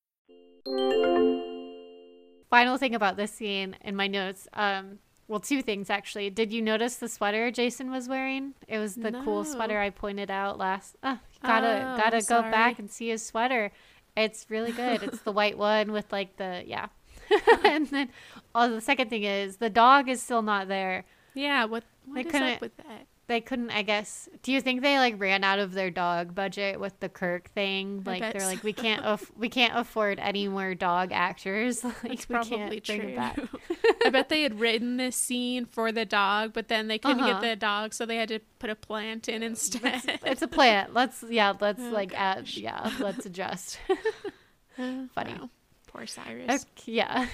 Final thing about this scene in my notes. Um, well, two things actually. Did you notice the sweater Jason was wearing? It was the cool sweater I pointed out last. Oh, gotta Oh, gotta I'm go back and see his sweater. It's really good. it's the white one with like the yeah. and then, oh, the second thing is the dog is still not there. yeah, what what is up with that? They couldn't, I guess. Do you think they like ran out of their dog budget with the Kirk thing? Like they're so. like, we can't, aff- we can't afford any more dog actors. like That's we probably can't bring true. I bet they had written this scene for the dog, but then they couldn't Uh-huh. get the dog, so they had to put a plant in instead. it's a plant. Let's yeah, let's Oh, like add yeah, let's adjust. Funny. Wow. Poor Cyrus. Okay, yeah.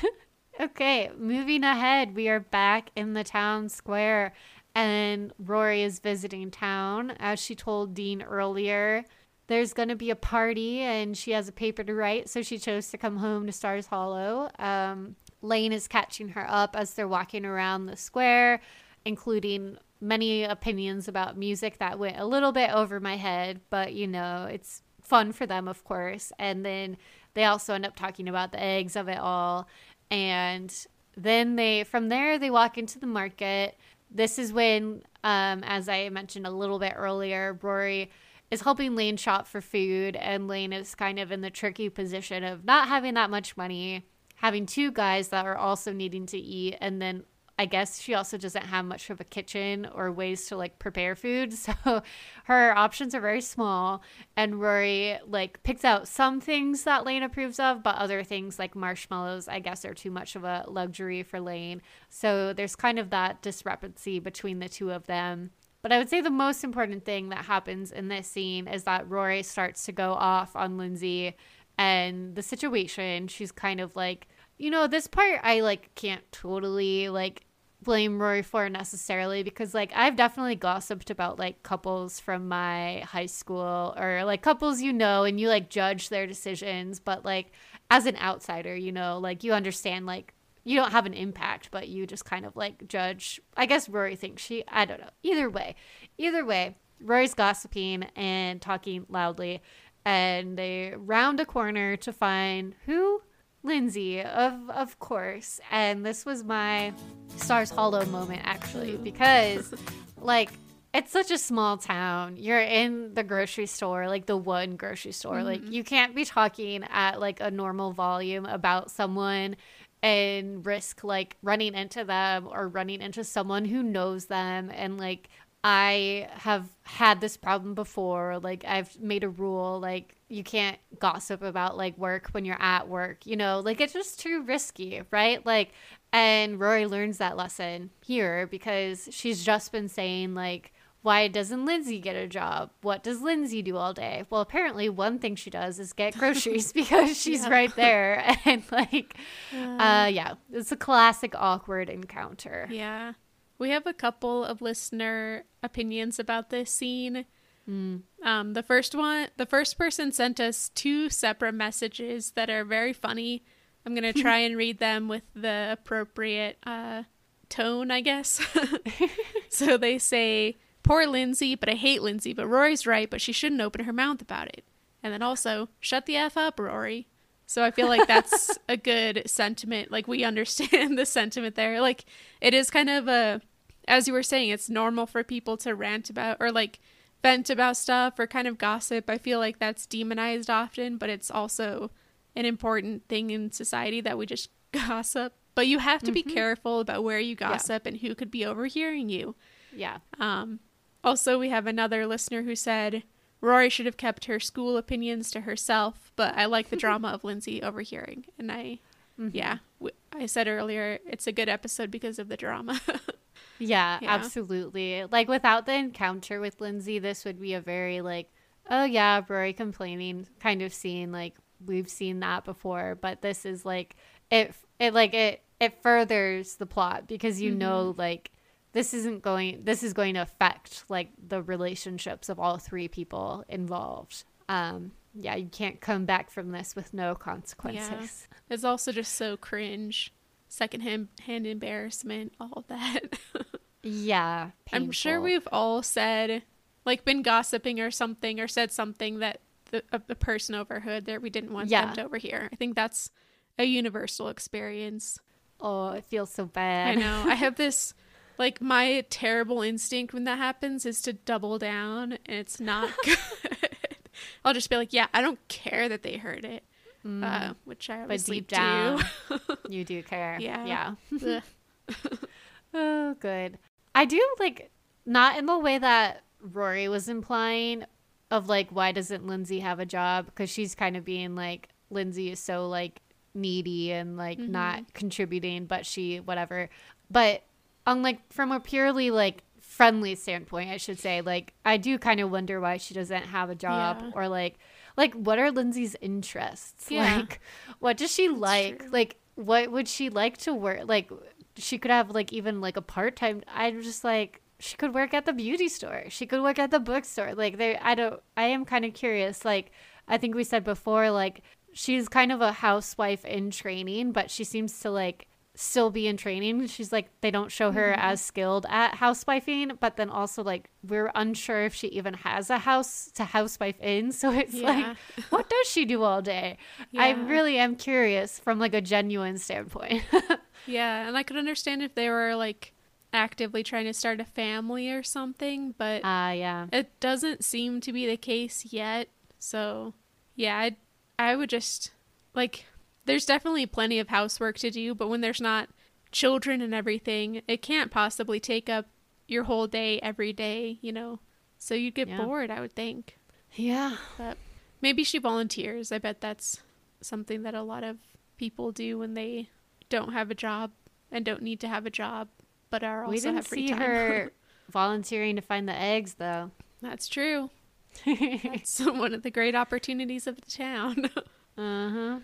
okay, moving ahead, we are back in the town square and Rory is visiting town as she told Dean earlier. There's going to be a party and she has a paper to write, so she chose to come home to Stars Hollow. Um, Lane is catching her up as they're walking around the square, including many opinions about music that went a little bit over my head, but you know, it's fun for them, of course. And then they also end up talking about the eggs of it all. And then they, from there, they walk into the market. This is when, um, as I mentioned a little bit earlier, Rory is helping Lane shop for food, and Lane is kind of in the tricky position of not having that much money, having two guys that are also needing to eat, and then I guess she also doesn't have much of a kitchen or ways to like prepare food. So her options are very small. And Rory like picks out some things that Lane approves of, but other things like marshmallows, I guess, are too much of a luxury for Lane. So there's kind of that discrepancy between the two of them. But I would say the most important thing that happens in this scene is that Rory starts to go off on Lindsay and the situation. She's kind of like, you know, this part I like can't totally like blame Rory for necessarily because like I've definitely gossiped about like couples from my high school or like couples you know and you like judge their decisions, but like as an outsider, you know, like you understand like you don't have an impact, but you just kind of like judge. I guess Rory thinks she, I don't know. Either way, either way, Rory's gossiping and talking loudly, and they round a corner to find who? Lindsay, of of course. And this was my Stars Hollow moment actually, mm. because like it's such a small town. You're in the grocery store, like the one grocery store. Like mm-hmm. you can't be talking at like a normal volume about someone and risk like running into them or running into someone who knows them and like I have had this problem before. Like I've made a rule like you can't gossip about like work when you're at work, you know? Like it's just too risky, right? Like and Rory learns that lesson here because she's just been saying like why doesn't Lindsay get a job? What does Lindsay do all day? Well, apparently one thing she does is get groceries because she's Yeah. right there and like uh yeah, it's a classic awkward encounter. Yeah. We have a couple of listener opinions about this scene. Um, the first one, the first person sent us two separate messages that are very funny. I'm going to try and read them with the appropriate uh, tone, I guess. so they say, Poor Lindsay, but I hate Lindsay, but Rory's right, but she shouldn't open her mouth about it. And then also, shut the F up, Rory. So I feel like that's a good sentiment. Like we understand the sentiment there. Like it is kind of a as you were saying, it's normal for people to rant about or like vent about stuff or kind of gossip. I feel like that's demonized often, but it's also an important thing in society that we just gossip. But you have to be careful about where you gossip and who could be overhearing you. Yeah. Um, also, we have another listener who said Rory should have kept her school opinions to herself, but I like the drama of Lindsay overhearing. And I, yeah, w- I said earlier, it's a good episode because of the drama. Yeah, Yeah. absolutely. Like without the encounter with Lindsay, this would be a very like, oh yeah, Rory complaining kind of scene. Like we've seen that before, but this is like it. It like it. It furthers the plot because you know like this isn't going. This is going to affect like the relationships of all three people involved. Um. Yeah, you can't come back from this with no consequences. it's also just so cringe. Secondhand hand embarrassment, all of that. Yeah, I'm sure we've all said, like, been gossiping or something, or said something that the, a person overheard that we didn't want Yeah. them to overhear. I think that's a universal experience. Oh, it feels so bad. I know. I have this, like, my terrible instinct when that happens is to double down, and it's not good. I'll just be like, yeah, I don't care that they heard it, uh, which I But deep down, do. you do care. Yeah. Yeah. Oh, good. I do like not in the way that Rory was implying of like why doesn't Lindsay have a job because she's kind of being like Lindsay is so like needy and like not mm-hmm. contributing but she whatever. But on like from a purely like friendly standpoint, I should say like I do kind of wonder why she doesn't have a job Yeah. or like like what are Lindsay's interests? Yeah. Like what does she like? true. Like what would she like to work like she could have like even like a part-time i'm just like she could work at the beauty store. She could work at the bookstore. Like there i don't i am kind of curious like i think we said before like she's kind of a housewife in training but she seems to like still be in training she's like they don't show her as skilled at housewifing but then also like we're unsure if she even has a house to housewife in so it's Yeah. like what does she do all day i really am curious from like a genuine standpoint Yeah, and I could understand if they were like actively trying to start a family or something, but Ah, yeah. it doesn't seem to be the case yet. So, yeah, I I would just like there's definitely plenty of housework to do, but when there's not children and everything, it can't possibly take up your whole day every day, you know. So you'd get Yeah. bored, I would think. Yeah. But maybe she volunteers. I bet that's something that a lot of people do when they don't have a job and don't need to have a job, but are also we didn't have free see time. her volunteering to find the eggs, though. that's true. That's one of the great opportunities of the town. Uh huh.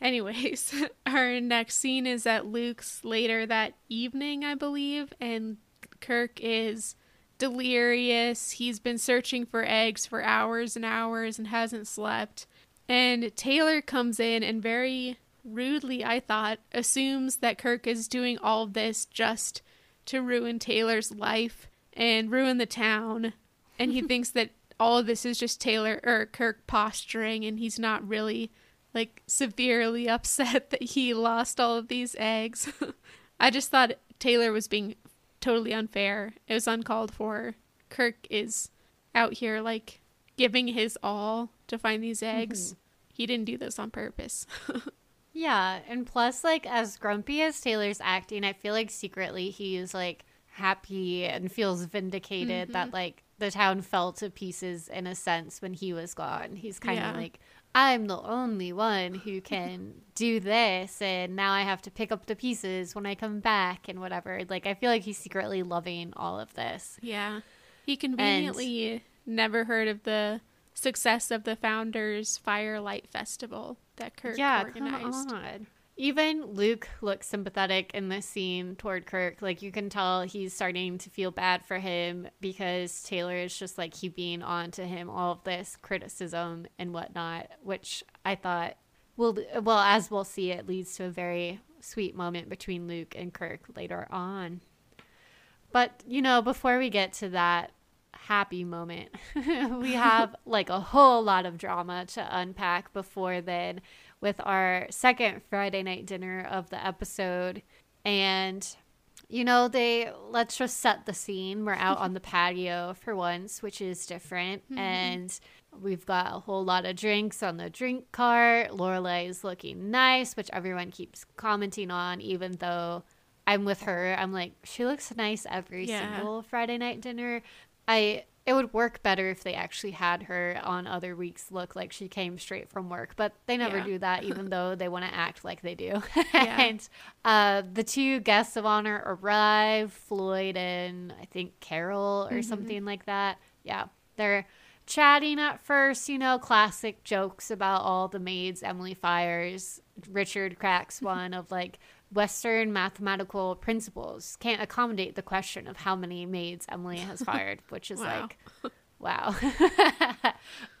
Anyways, our next scene is at Luke's later that evening, I believe, and Kirk is delirious. He's been searching for eggs for hours and hours and hasn't slept. And Taylor comes in and very rudely, I thought, assumes that Kirk is doing all this just to ruin Taylor's life and ruin the town. And he thinks that all of this is just Taylor or Kirk posturing and he's not really like severely upset that he lost all of these eggs. I just thought Taylor was being totally unfair. It was uncalled for. Kirk is out here like giving his all to find these mm-hmm. eggs. He didn't do this on purpose. Yeah, and plus, like, as grumpy as Taylor's acting, I feel like secretly he's like happy and feels vindicated that mm-hmm. like the town fell to pieces in a sense when he was gone. He's kind of Yeah. like, I'm the only one who can do this, and now I have to pick up the pieces when I come back and whatever. Like, I feel like he's secretly loving all of this. yeah. He conveniently never heard of the success of the Founders Firelight Festival that Kirk yeah, organized. Come on. Even Luke looks sympathetic in this scene toward Kirk. Like you can tell he's starting to feel bad for him because Taylor is just like heaping onto him all of this criticism and whatnot, which I thought will well, as we'll see, it leads to a very sweet moment between Luke and Kirk later on. But you know, before we get to that happy moment, we have like a whole lot of drama to unpack before then with our second Friday night dinner of the episode. And you know, they let's just set the scene. We're out on the patio for once, which is different. Mm-hmm. And We've got a whole lot of drinks on the drink cart. Lorelai is looking nice, which everyone keeps commenting on, even though I'm with her. I'm like, she looks nice every Yeah. single Friday night dinner. I it would work better if they actually had her on other weeks look like she came straight from work, but they never Yeah. do that, even though they want to act like they do. Yeah. and uh, the two guests of honor arrive, Floyd and I think Carol or something like that. Yeah, they're chatting at first, you know, classic jokes about all the maids Emily fires. Richard cracks one of like Western mathematical principles can't accommodate the question of how many maids Emily has fired, which is Wow. like, wow.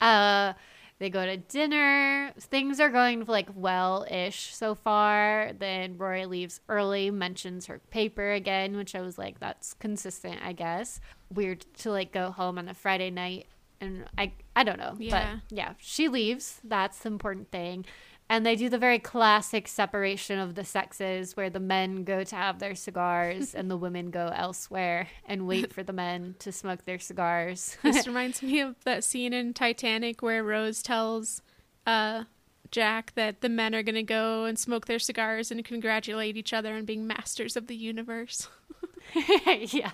uh, they go to dinner. Things are going like well ish so far. Then Rory leaves early, mentions her paper again, which I was like, that's consistent, I guess. Weird to like go home on a Friday night. And I, I don't know. Yeah. But yeah, she leaves. That's the important thing. And they do the very classic separation of the sexes where the men go to have their cigars and the women go elsewhere and wait for the men to smoke their cigars. This reminds me of that scene in Titanic where Rose tells uh, Jack that the men are going to go and smoke their cigars and congratulate each other on being masters of the universe. yeah.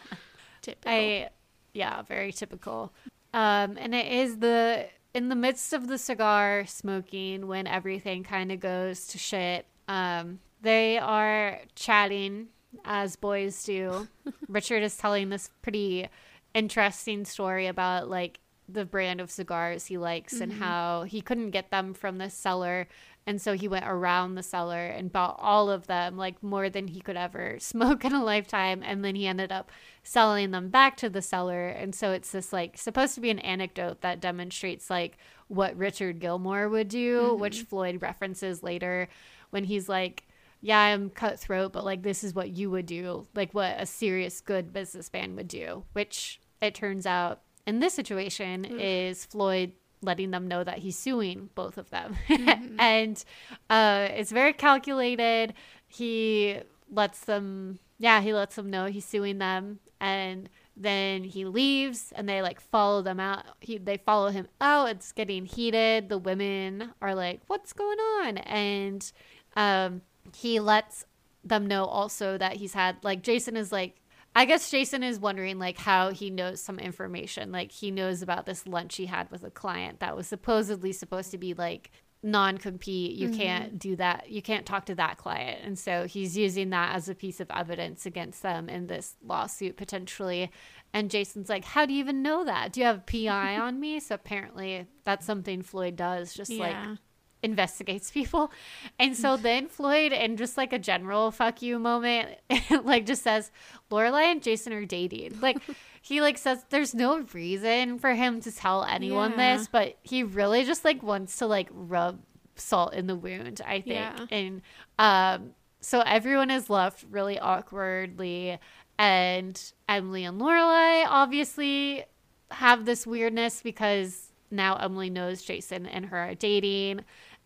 Typical. I yeah, very typical. Um and it is the in the midst of the cigar smoking when everything kind of goes to shit. Um they are chatting as boys do. Richard is telling this pretty interesting story about like the brand of cigars he likes and how he couldn't get them from the cellar and so he went around the cellar and bought all of them like more than he could ever smoke in a lifetime. And then he ended up selling them back to the cellar. And so it's this like supposed to be an anecdote that demonstrates like what Richard Gilmore would do which mm-hmm. Floyd references later when he's like yeah, I'm cutthroat, but like this is what you would do, like what a serious good businessman would do, which it turns out in this situation is Floyd letting them know that he's suing both of them. and uh, it's very calculated. He lets them, yeah, he lets them know he's suing them. And then he leaves and they like follow them out. He, they follow him out. It's getting heated. The women are like, what's going on? And um, he lets them know also that he's had like Jason is like I guess Jason is wondering like how he knows some information. Like he knows about this lunch he had with a client that was supposedly supposed to be like non-compete. You mm-hmm. can't do that. You can't talk to that client. And so he's using that as a piece of evidence against them in this lawsuit potentially. And Jason's like, "How do you even know that? Do you have a PI on me?" So apparently that's something Floyd does just like Yeah. Investigates people. And so then Floyd, in just like a general fuck you moment, like just says, Lorelai and Jason are dating. Like he like says there's no reason for him to tell anyone Yeah. this, but he really just like wants to like rub salt in the wound, I think. Yeah. And um so everyone is left really awkwardly and Emily and Lorelai obviously have this weirdness because now Emily knows Jason and her are dating.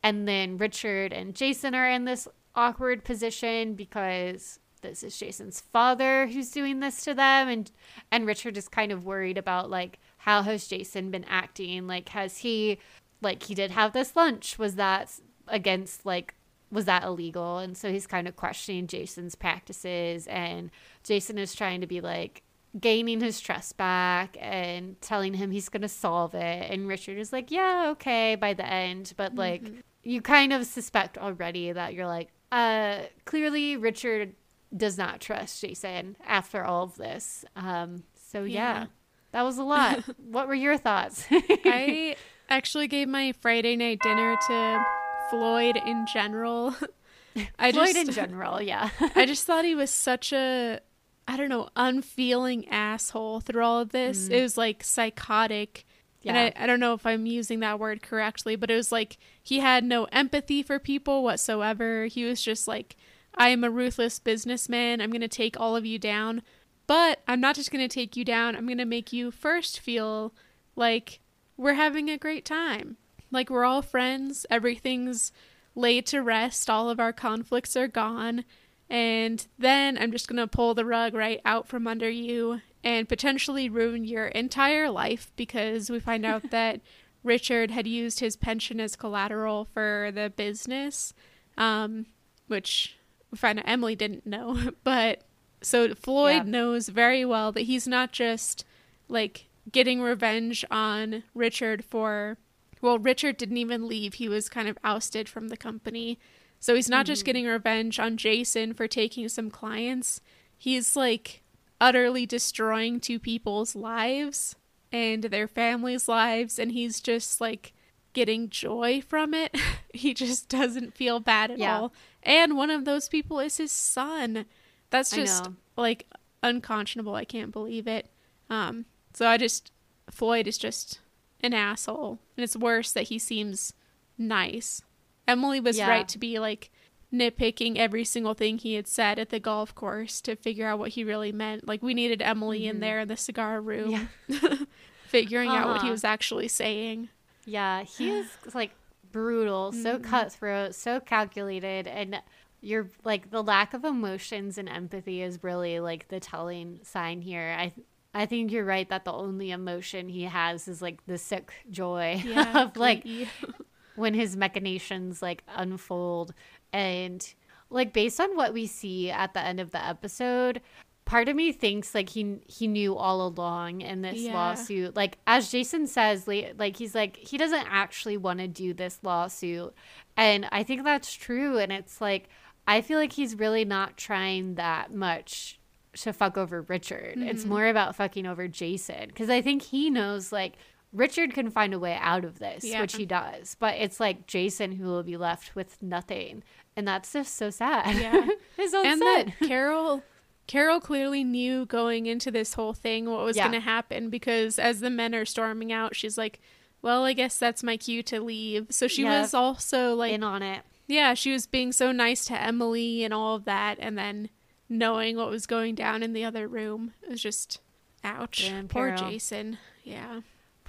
And then Richard and Jason are in this awkward position because this is Jason's father who's doing this to them and and Richard is kind of worried about like how has Jason been acting? Like has he like he did have this lunch was that against like was that illegal? And so he's kind of questioning Jason's practices and Jason is trying to be like gaining his trust back and telling him he's going to solve it. And Richard is like, yeah, okay, by the end. But like, mm-hmm. You kind of suspect already that you're like, uh, clearly Richard does not trust Jason after all of this. Um, so yeah, Yeah. that was a lot. what were your thoughts? I actually gave my Friday night dinner to Floyd in general. I Floyd just, in general, yeah. I just thought he was such a, I don't know, unfeeling asshole through all of this. It was like psychotic. And I, I don't know if I'm using that word correctly, but it was like he had no empathy for people whatsoever. He was just like, I am a ruthless businessman. I'm going to take all of you down. But I'm not just going to take you down. I'm going to make you first feel like we're having a great time. Like we're all friends. Everything's laid to rest. All of our conflicts are gone. And then I'm just going to pull the rug right out from under you and potentially ruin your entire life because we find out that Richard had used his pension as collateral for the business, um, which we find out Emily didn't know. But so Floyd Yeah. knows very well that he's not just like getting revenge on Richard for, well, Richard didn't even leave. He was kind of ousted from the company. So he's not just getting revenge on Jason for taking some clients. He's like utterly destroying two people's lives and their families' lives, and he's just like getting joy from it. he just doesn't feel bad at Yeah. all. And one of those people is his son. That's just like unconscionable. I can't believe it. Um, so I just Floyd is just an asshole, and it's worse that he seems nice. Emily was Yeah. right to be like nitpicking every single thing he had said at the golf course to figure out what he really meant. Like we needed Emily in there in the cigar room, figuring out what he Uh-huh. was actually saying. Yeah, he is like brutal, so cutthroat, so calculated, and you're like the lack of emotions and empathy is really like the telling sign here. I I think you're right that the only emotion he has is like the sick joy Yeah, of like when his machinations like unfold and like based on what we see at the end of the episode part of me thinks like he he knew all along in this Yeah. lawsuit. Like as jason says like he's like he doesn't actually want to do this lawsuit. And i think that's true. And it's like i feel like he's really not trying that much to fuck over richard. It's Mm-hmm. more about fucking over jason. Because i think he knows like richard can find a way out of this Yeah. which he does but it's like jason who will be left with nothing and that's just so sad Yeah. his own and son that Carol Carol clearly knew going into this whole thing what was Yeah. going to happen because as the men are storming out, she's like, "Well, I guess that's my cue to leave." So she was also like, in on it yeah, she was being so nice to Emily and all of that, and then knowing what was going down in the other room it was just, ouch, Damn, poor Carol. Jason. Yeah,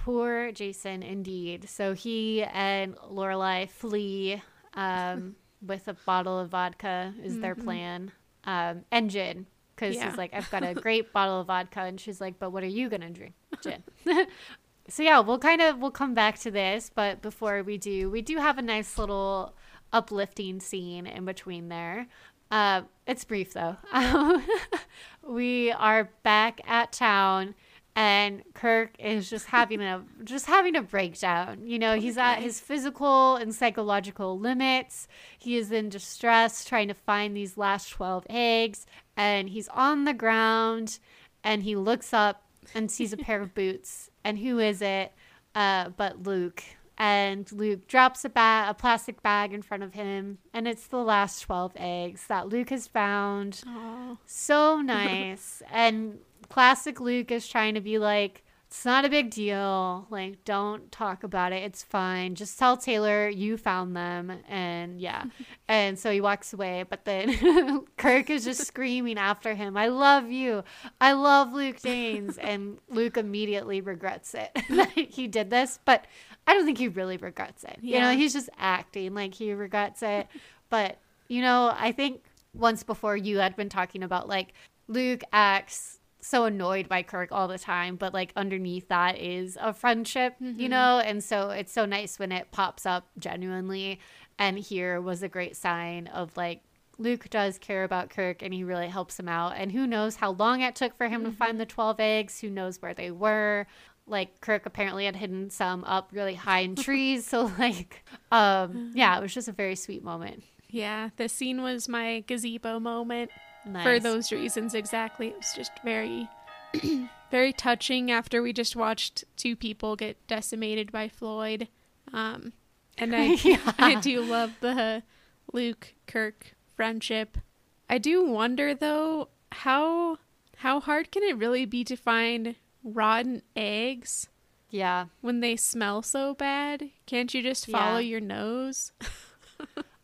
Poor Jason, indeed. So he and Lorelai flee um, with a bottle of vodka. Is their plan? Um, and gin, because Mm-hmm. Yeah. he's like, I've got a great bottle of vodka, and she's like, But what are you gonna drink? Gin. so yeah, we'll kind of we'll come back to this, but before we do, we do have a nice little uplifting scene in between there. Uh, it's brief though. we are back at town and Kirk is just having a just having a breakdown. You know, he's at his physical and psychological limits. He is in distress trying to find these last 12 eggs and he's on the ground and he looks up and sees a pair of boots. And who is it? Uh, but Luke. And Luke drops a bag, a plastic bag in front of him, and it's the last 12 eggs that Luke has found. Aw. So nice. and classic Luke is trying to be like, it's not a big deal. Like, don't talk about it. It's fine. Just tell Taylor you found them. And yeah. and so he walks away. But then Kirk is just screaming after him, I love you. I love Luke Danes. And Luke immediately regrets it that he did this. But I don't think he really regrets it. You know, he's just acting like he regrets it. But, you know, I think once before you had been talking about like Luke acts so annoyed by Kirk all the time, but like underneath that is a friendship, you know? And so it's so nice when it pops up genuinely. And here was a great sign of like Luke does care about Kirk and he really helps him out. And who knows how long it took for him to find the 12 eggs? Who knows where they were? Like Kirk apparently had hidden some up really high in trees. So like um yeah, it was just a very sweet moment. Yeah, the scene was my gazebo moment. Nice. for those reasons exactly. It was just very, very touching after we just watched two people get decimated by Floyd. Um, and I, Yeah. I do love the Luke Kirk friendship. I do wonder though how how hard can it really be to find rotten eggs Yeah. when they smell so bad? Can't you just follow Yeah. your nose?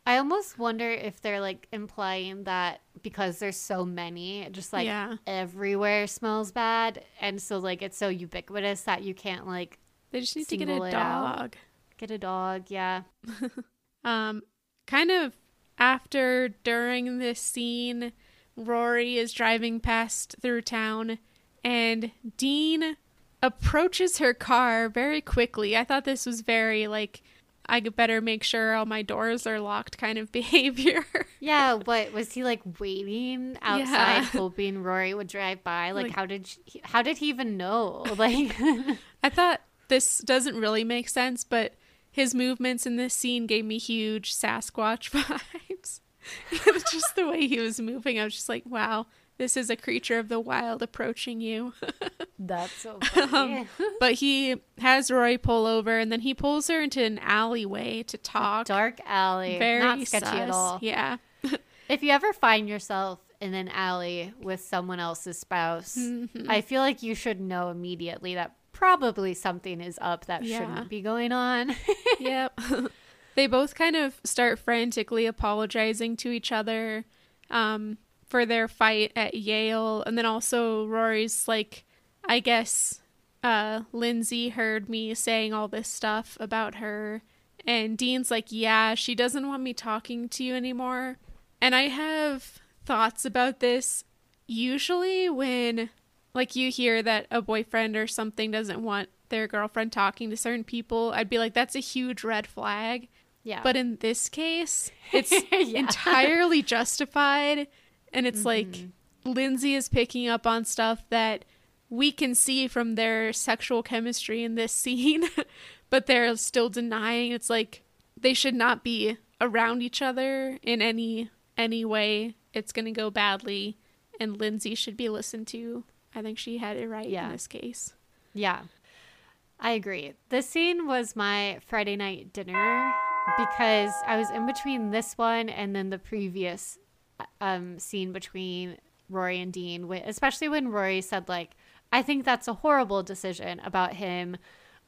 I almost wonder if they're like implying that because there's so many, just like Yeah. everywhere smells bad, and so like it's so ubiquitous that you can't like They just need to get a it out. dog. get a dog. Yeah, Um, kind of after during this scene, Rory is driving past through town, and Dean approaches her car very quickly. I thought this was very like I better make sure all my doors are locked kind of behavior. Yeah, what was he like waiting outside Yeah. hoping Rory would drive by? Like, Like- how did she, how did he even know? Like I thought this doesn't really make sense, but his movements in this scene gave me huge Sasquatch vibes. It was just the way he was moving. I was just like, wow, this is a creature of the wild approaching you. that's so funny. but he has Rory pull over and then he pulls her into an alleyway to talk. Dark alley, Very not sketchy sus. at all. Yeah. If you ever find yourself in an alley with someone else's spouse, Mm-hmm. I feel like you should know immediately that probably something is up that Yeah. shouldn't be going on. yep. they both kind of start frantically apologizing to each other um, for their fight at Yale. And then also Rory's like, I guess uh, Lindsay heard me saying all this stuff about her. And Dean's like, yeah, she doesn't want me talking to you anymore. And I have thoughts about this usually when like you hear that a boyfriend or something doesn't want their girlfriend talking to certain people, I'd be like, that's a huge red flag. yeah. But in this case, it's Yeah. entirely justified. And it's like mm-hmm. Lindsay is picking up on stuff that we can see from their sexual chemistry in this scene, but they're still denying. It's like they should not be around each other in any any way. It's going to go badly and Lindsay should be listened to. I think she had it right Yeah. in this case. Yeah, I agree. This scene was my Friday night dinner because I was in between this one and then the previous um, scene between Rory and Dean, especially when Rory said, like, I think that's a horrible decision about him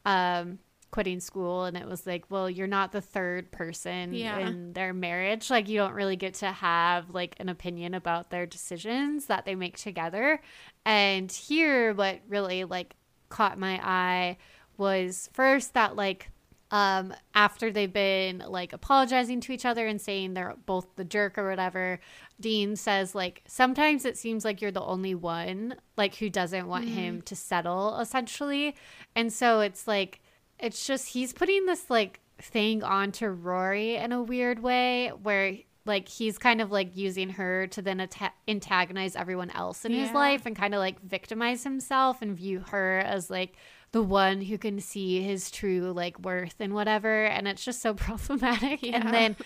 um, quitting school. And it was like, well, you're not the third person Yeah. in their marriage. Like, you don't really get to have, like, an opinion about their decisions that they make together. And here, what really, like, caught my eye was first that, like, um after they've been like apologizing to each other and saying they're both the jerk or whatever dean says like sometimes it seems like you're the only one like who doesn't want him to settle essentially. And so it's like it's just he's putting this like thing onto rory in a weird way where like he's kind of like using her to then atta- antagonize everyone else in his life and kind of like victimize himself and view her as like the one who can see his true like worth and whatever and it's just so problematic. Yeah. and then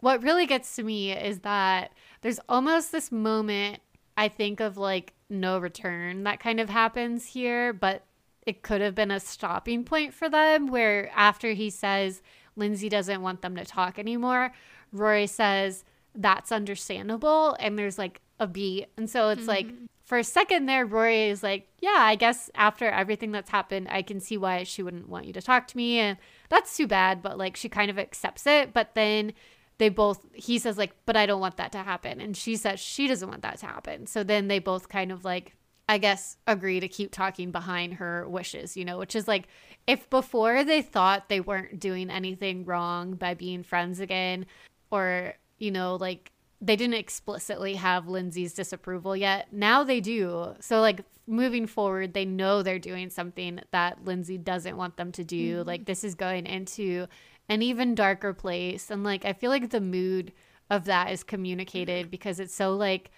what really gets to me is that there's almost this moment i think of like no return that kind of happens here but it could have been a stopping point for them where after he says lindsay doesn't want them to talk anymore rory says that's understandable and there's like a beat. And so it's like mm-hmm. For a second there rory is like yeah i guess after everything that's happened i can see why she wouldn't want you to talk to me and that's too bad but like she kind of accepts it but then they both he says like but i don't want that to happen and she says she doesn't want that to happen. So then they both kind of like i guess agree to keep talking behind her wishes you know which is like if before they thought they weren't doing anything wrong by being friends again or you know like they didn't explicitly have lindsay's disapproval yet. Now they do. So like moving forward they know they're doing something that lindsay doesn't want them to do. Mm-hmm. Like this is going into an even darker place. And like i feel like the mood of that is communicated mm-hmm. because it's so like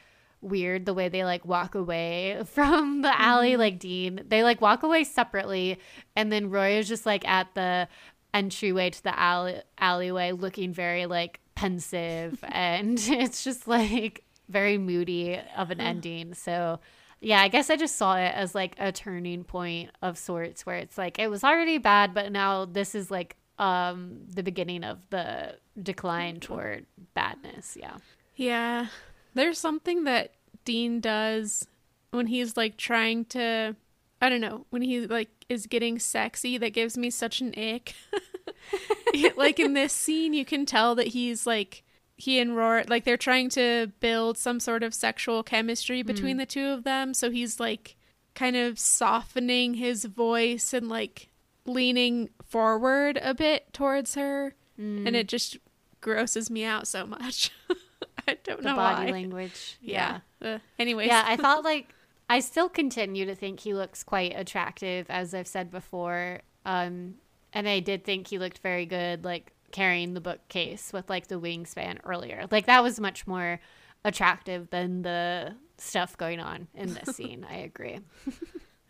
weird the way they like walk away from the alley. Mm-hmm. Like dean they like walk away separately. And then rory is just like at the entryway to the alley alleyway looking very like pensive and it's just like very moody of an ending. So yeah i guess i just saw it as like a turning point of sorts where it's like it was already bad but now this is like um the beginning of the decline toward badness. Yeah. Yeah. There's something that Dean does when he's like trying to I don't know, when he like is getting sexy that gives me such an ick. like in this scene you can tell that he's like he and Rory like they're trying to build some sort of sexual chemistry between the two of them, so he's like kind of softening his voice and like leaning forward a bit towards her and it just grosses me out so much. I don't the know body why. language Yeah. Uh, anyways. yeah i thought like I still continue to think he looks quite attractive, as I've said before. Um, and I did think he looked very good, like carrying the bookcase with like the wingspan earlier. Like that was much more attractive than the stuff going on in this scene. I agree.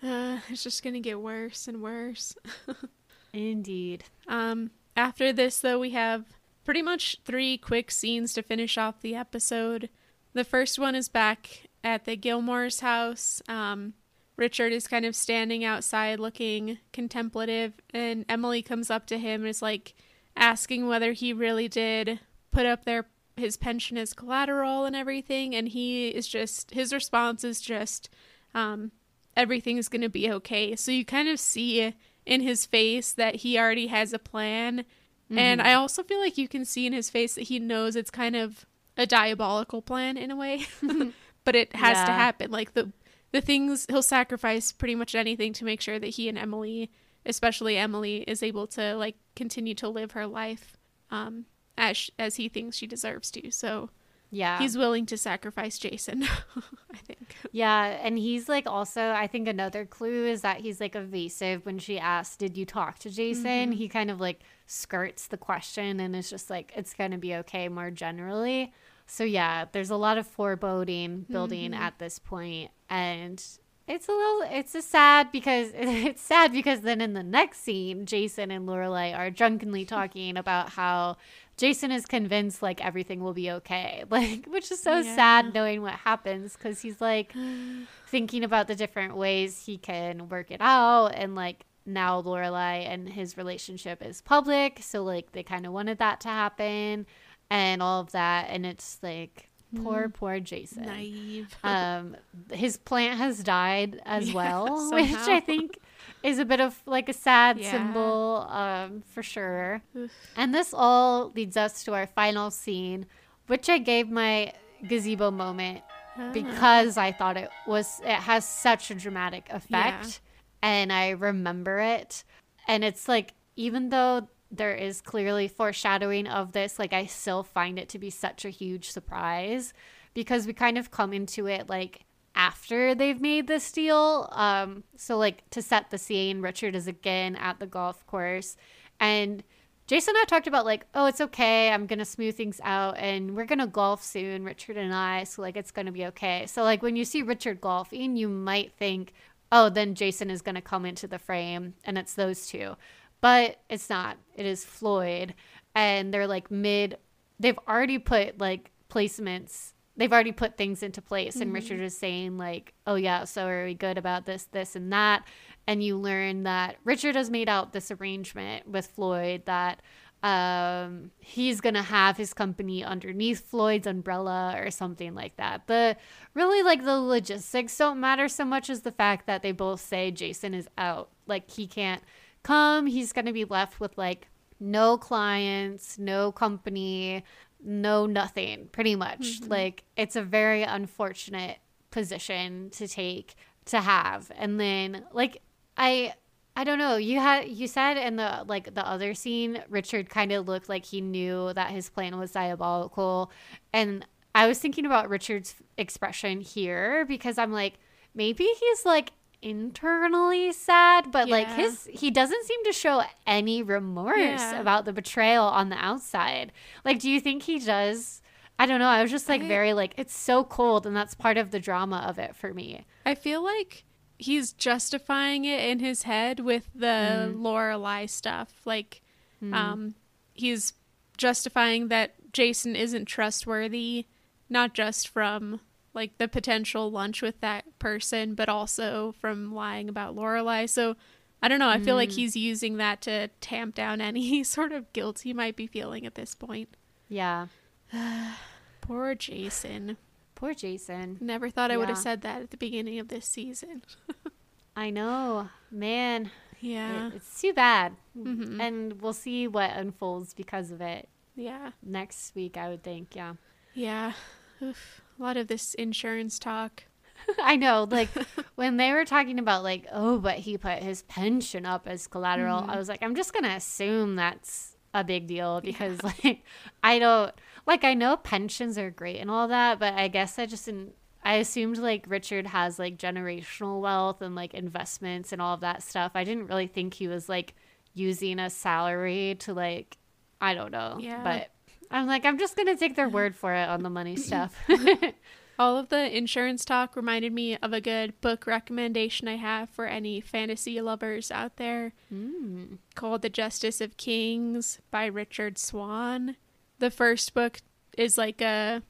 Uh, it's just gonna get worse and worse. Indeed. Um, after this, though, we have pretty much three quick scenes to finish off the episode. The first one is back at the Gilmore's house. Um, Richard is kind of standing outside looking contemplative, and Emily comes up to him and is like asking whether he really did put up their his pension as collateral and everything. And he is just his response is just um, everything's gonna be okay. So you kind of see in his face that he already has a plan. Mm-hmm. And I also feel like you can see in his face that he knows it's kind of a diabolical plan in a way. but it has yeah. to happen. Like the the things he'll sacrifice pretty much anything to make sure that he and Emily, especially Emily, is able to like continue to live her life um as as he thinks she deserves to. So yeah. He's willing to sacrifice Jason, I think. Yeah, and he's like also I think another clue is that he's like evasive when she asks, "Did you talk to Jason?" Mm-hmm. He kind of like skirts the question and is just like it's going to be okay more generally. So yeah, there's a lot of foreboding building mm-hmm. at this point and it's a little it's a sad because it's sad because then in the next scene jason and lorelai are drunkenly talking about how Jason is convinced like everything will be okay. Like which is so yeah. sad knowing what happens cuz he's like thinking about the different ways he can work it out and like now Lorelai and his relationship is public, so like they kind of wanted that to happen and all of that and it's like poor mm. poor Jason. Naive. Um his plant has died as yeah, well, which I think is a bit of like a sad yeah. symbol um, for sure. Oof. And this all leads us to our final scene, which I gave my gazebo moment ah. because I thought it was it has such a dramatic effect yeah. and I remember it. And it's like even though there is clearly foreshadowing of this, like I still find it to be such a huge surprise because we kind of come into it like after they've made this deal. Um, so like to set the scene, Richard is again at the golf course, and Jason and I talked about like, oh, it's okay. I'm gonna smooth things out, and we're gonna golf soon, Richard and I. So like, it's gonna be okay. So like, when you see Richard golfing, you might think, oh, then Jason is gonna come into the frame, and it's those two, but it's not. It is Floyd, and they're like mid. They've already put like placements they've already put things into place and mm-hmm. richard is saying like oh yeah so are we good about this this and that and you learn that richard has made out this arrangement with floyd that um, he's gonna have his company underneath floyd's umbrella or something like that the really like the logistics don't matter so much as the fact that they both say jason is out like he can't come he's gonna be left with like no clients no company no nothing pretty much. Mm-hmm. like it's a very unfortunate position to take to have. And then like i i don't know you had you said in the like the other scene richard kind of looked like he knew that his plan was diabolical. And i was thinking about richard's expression here because i'm like maybe he's like internally sad, but yeah. like his he doesn't seem to show any remorse yeah. about the betrayal on the outside. Like do you think he does? I don't know. I was just like I, very like it's so cold and that's part of the drama of it for me. I feel like he's justifying it in his head with the mm. Lorelai stuff. Like mm. um he's justifying that Jason isn't trustworthy not just from like the potential lunch with that person, but also from lying about Lorelai. So I don't know. I feel mm. like he's using that to tamp down any sort of guilt he might be feeling at this point. Yeah. Poor Jason. Poor Jason. Never thought I would have said that at the beginning of this season. I know. Man. Yeah. It, it's too bad. Mm-hmm. And we'll see what unfolds because of it. Yeah. Next week, I would think. Yeah. Yeah. Oof. A lot of this insurance talk. I know, like when they were talking about like, oh, but he put his pension up as collateral. Mm-hmm. I was like, I'm just gonna assume that's a big deal because yeah. like I don't like I know pensions are great and all that, but I guess I just didn't. I assumed like Richard has like generational wealth and like investments and all of that stuff. I didn't really think he was like using a salary to like I don't know. Yeah. But I'm like I'm just going to take their word for it on the money stuff. All of the insurance talk reminded me of a good book recommendation I have for any fantasy lovers out there mm. called The Justice of Kings by Richard Swan. The first book is like a,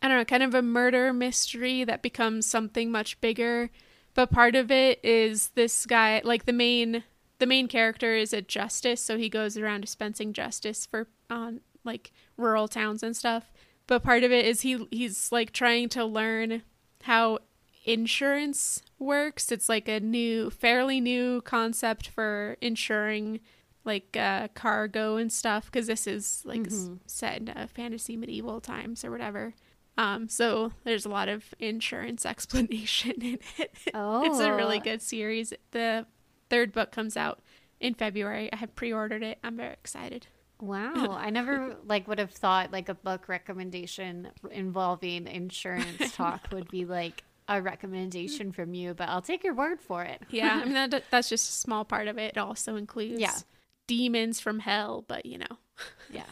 I don't know, kind of a murder mystery that becomes something much bigger. But part of it is this guy, like the main, the main character is a justice, so he goes around dispensing justice for on like rural towns and stuff but part of it is he he's like trying to learn how insurance works. It's like a new, fairly new concept for insuring like uh, cargo and stuff because this is like Mhm. set in uh, fantasy medieval times or whatever. Um, so there's a lot of insurance explanation in it. Oh. it's a really Oh. good series. The third book comes out in February. I have pre-ordered it. I'm very excited. Wow, I never like would have thought like a book recommendation involving insurance talk would be like a recommendation from you, but I'll take your word for it. Yeah, I mean that that's just a small part of it. It also includes Yeah. demons from hell, but you know. Yeah.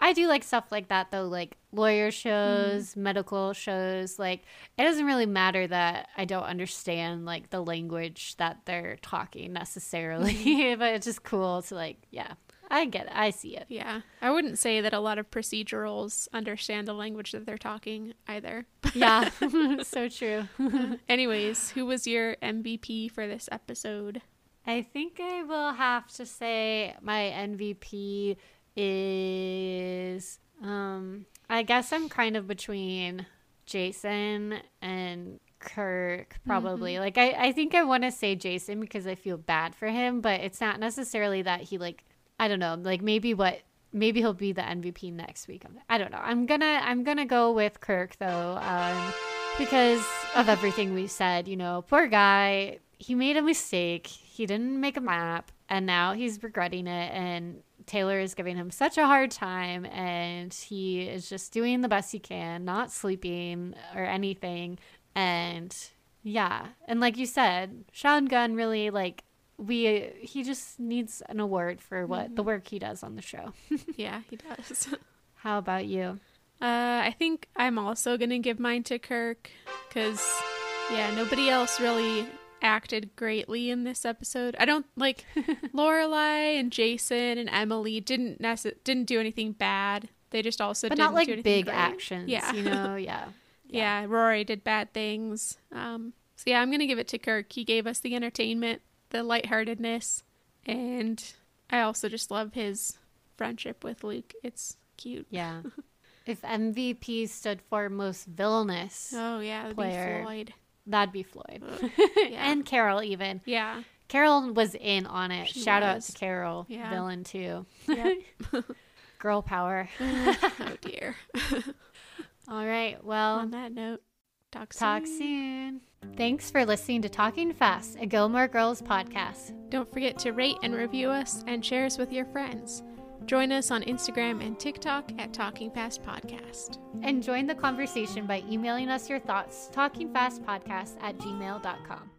I do like stuff like that though, like lawyer shows, medical shows. Like it doesn't really matter that I don't understand like the language that they're talking necessarily, Mm-hmm. but it's just cool to like, yeah, I get it. I see it. Yeah. I wouldn't say that a lot of procedurals understand the language that they're talking either. Yeah, so true. Anyways, who was your MVP for this episode? I think I will have to say my MVP is um I guess I'm kind of between Jason and Kirk probably. Like I I think I want to say Jason because I feel bad for him, but it's not necessarily that he like I don't know, like maybe what maybe he'll be the MVP next week. I don't know. I'm to I'm to go with Kirk though. Um because of everything we said, you know, poor guy, he made a mistake. He didn't make a map and now he's regretting it and Taylor is giving him such a hard time and he is just doing the best he can, not sleeping or anything. And yeah, and like you said, Sean Gunn really like we he just needs an award for what the work he does on the show. yeah, he does. How about you? Uh, I think I'm also gonna give mine to Kirk, cause yeah, nobody else really acted greatly in this episode. I don't like Lorelai and Jason and Emily didn't nece- didn't do anything bad. They just also But didn't not like do anything big great. actions, Yeah, you know, yeah. yeah. Rory did bad things. Um, so yeah, I'm gonna give it to Kirk. He gave us the entertainment, the lightheartedness, and I also just love his friendship with Luke. It's cute. Yeah. if MVP stood for most villainous, Oh yeah, that'd Player. be Floyd. that'd be Floyd. Yeah. and Carol even. Yeah. Carol was in on it. She Shout out to Carol, Yeah. villain too. Yep. Girl power. oh dear. All right. Well, On that note, talk soon. talk soon. Thanks for listening to Talking Fast, a Gilmore Girls podcast. Don't forget to rate and review us and share us with your friends. Join us on Instagram and TikTok at Talking Fast Podcast. And join the conversation by emailing us your thoughts, talkingfastpodcast at gmail.com.